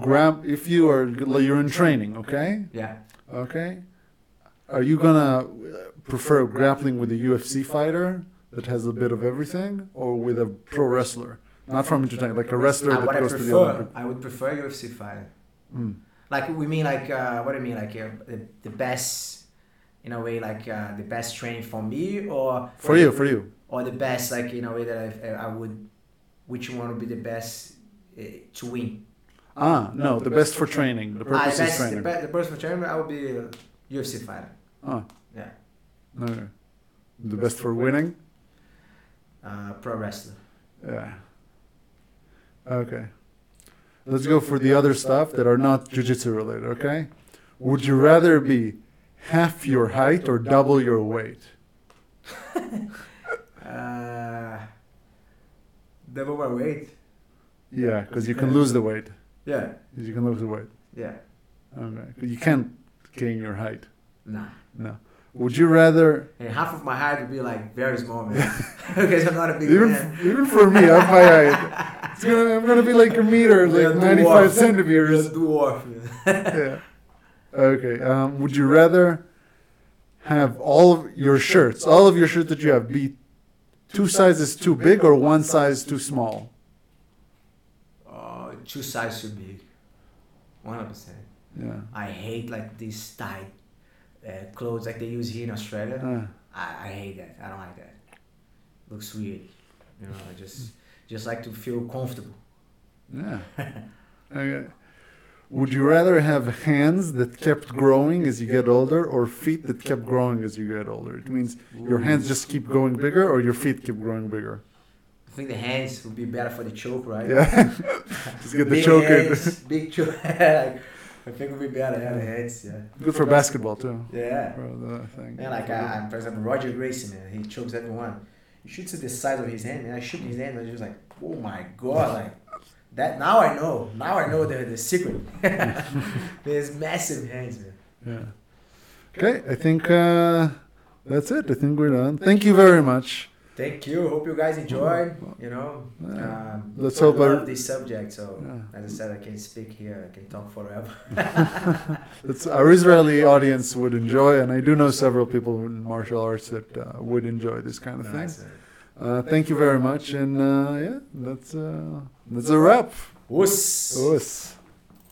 Grab if you are you're in training, okay?
yeah.
Okay. Are you gonna uh, prefer grappling with a UFC fighter that has a bit of everything, or with a pro wrestler, not from entertainment, like a wrestler
Uh,
that
what I
goes to the
prefer,
Olympic?
I would prefer UFC fighter.
Mm.
Like we mean like uh, what do you mean like uh, the, the best in a way like uh, the best training for me or
For you, for you.
or the best like in a way that I, I would which one would be the best uh, to win
Ah, no, the best for training. The
ah, the
purpose is
best the,
training.
be- the best for training I would be a UFC fighter
Ah,
yeah
No. The best for winning.
uh, pro wrestler
Yeah. Okay. Let's go for the other stuff that are not jujitsu related, okay? Would you rather be half your height or double your weight? <laughs>
uh, double my weight
Yeah, because you can lose the weight.
yeah
'Cause You can lose the weight.
yeah
Okay. You can't gain your height.
nah
No. Would you rather,
and half of my height would be like very small man <laughs> because I'm not a big
even
man
even for me, I'm my height. <laughs> It's gonna, I'm gonna be like a meter, like
a
95
dwarf.
centimeters.
You're dwarf
yeah. Okay. Um, would you rather have all of your shirts, all of your shirts that you have, be two sizes too big or one size too small?
Uh, two sizes too big. One hundred percent.
Yeah.
I hate like these tight uh, clothes like they use here in Australia.
Uh,
I, I hate that. I don't like that. Looks weird. You know, I just just like to feel comfortable.
yeah. <laughs> Okay. Would you rather have hands that kept growing as you get older or feet that kept growing as you get older? It means your hands just keep going bigger or your feet keep growing bigger.
I think the hands would be better for the choke, right?
Yeah. <laughs> just get the
big
choke
hands,
in.
big choke. <laughs> I think it would be better. Yeah, the hands. Yeah.
Good for basketball too.
Yeah.
For the thing.
Yeah, like uh, for example, Roger Gracie, man, he chokes everyone. Should see the size of his hand, and I shook his hand, and I was just like, oh my god, like that. Now I know. Now I know the the secret. <laughs> There's massive hands, man.
Yeah. Okay, I think uh, that's it. I think we're done. Thank you very much.
Thank you. Hope you guys enjoyed. You know,
Yeah.
um,
Let's
I
hope
love
our-
this subject. So
Yeah.
as I said, I can speak here. I can talk forever. <laughs>
That's our Israeli audience would enjoy, and I do know several people in martial arts that uh, would enjoy this kind of thing.
Nice.
Uh, thank you very much, and uh, yeah, that's uh, that's a wrap.
Us.
Us.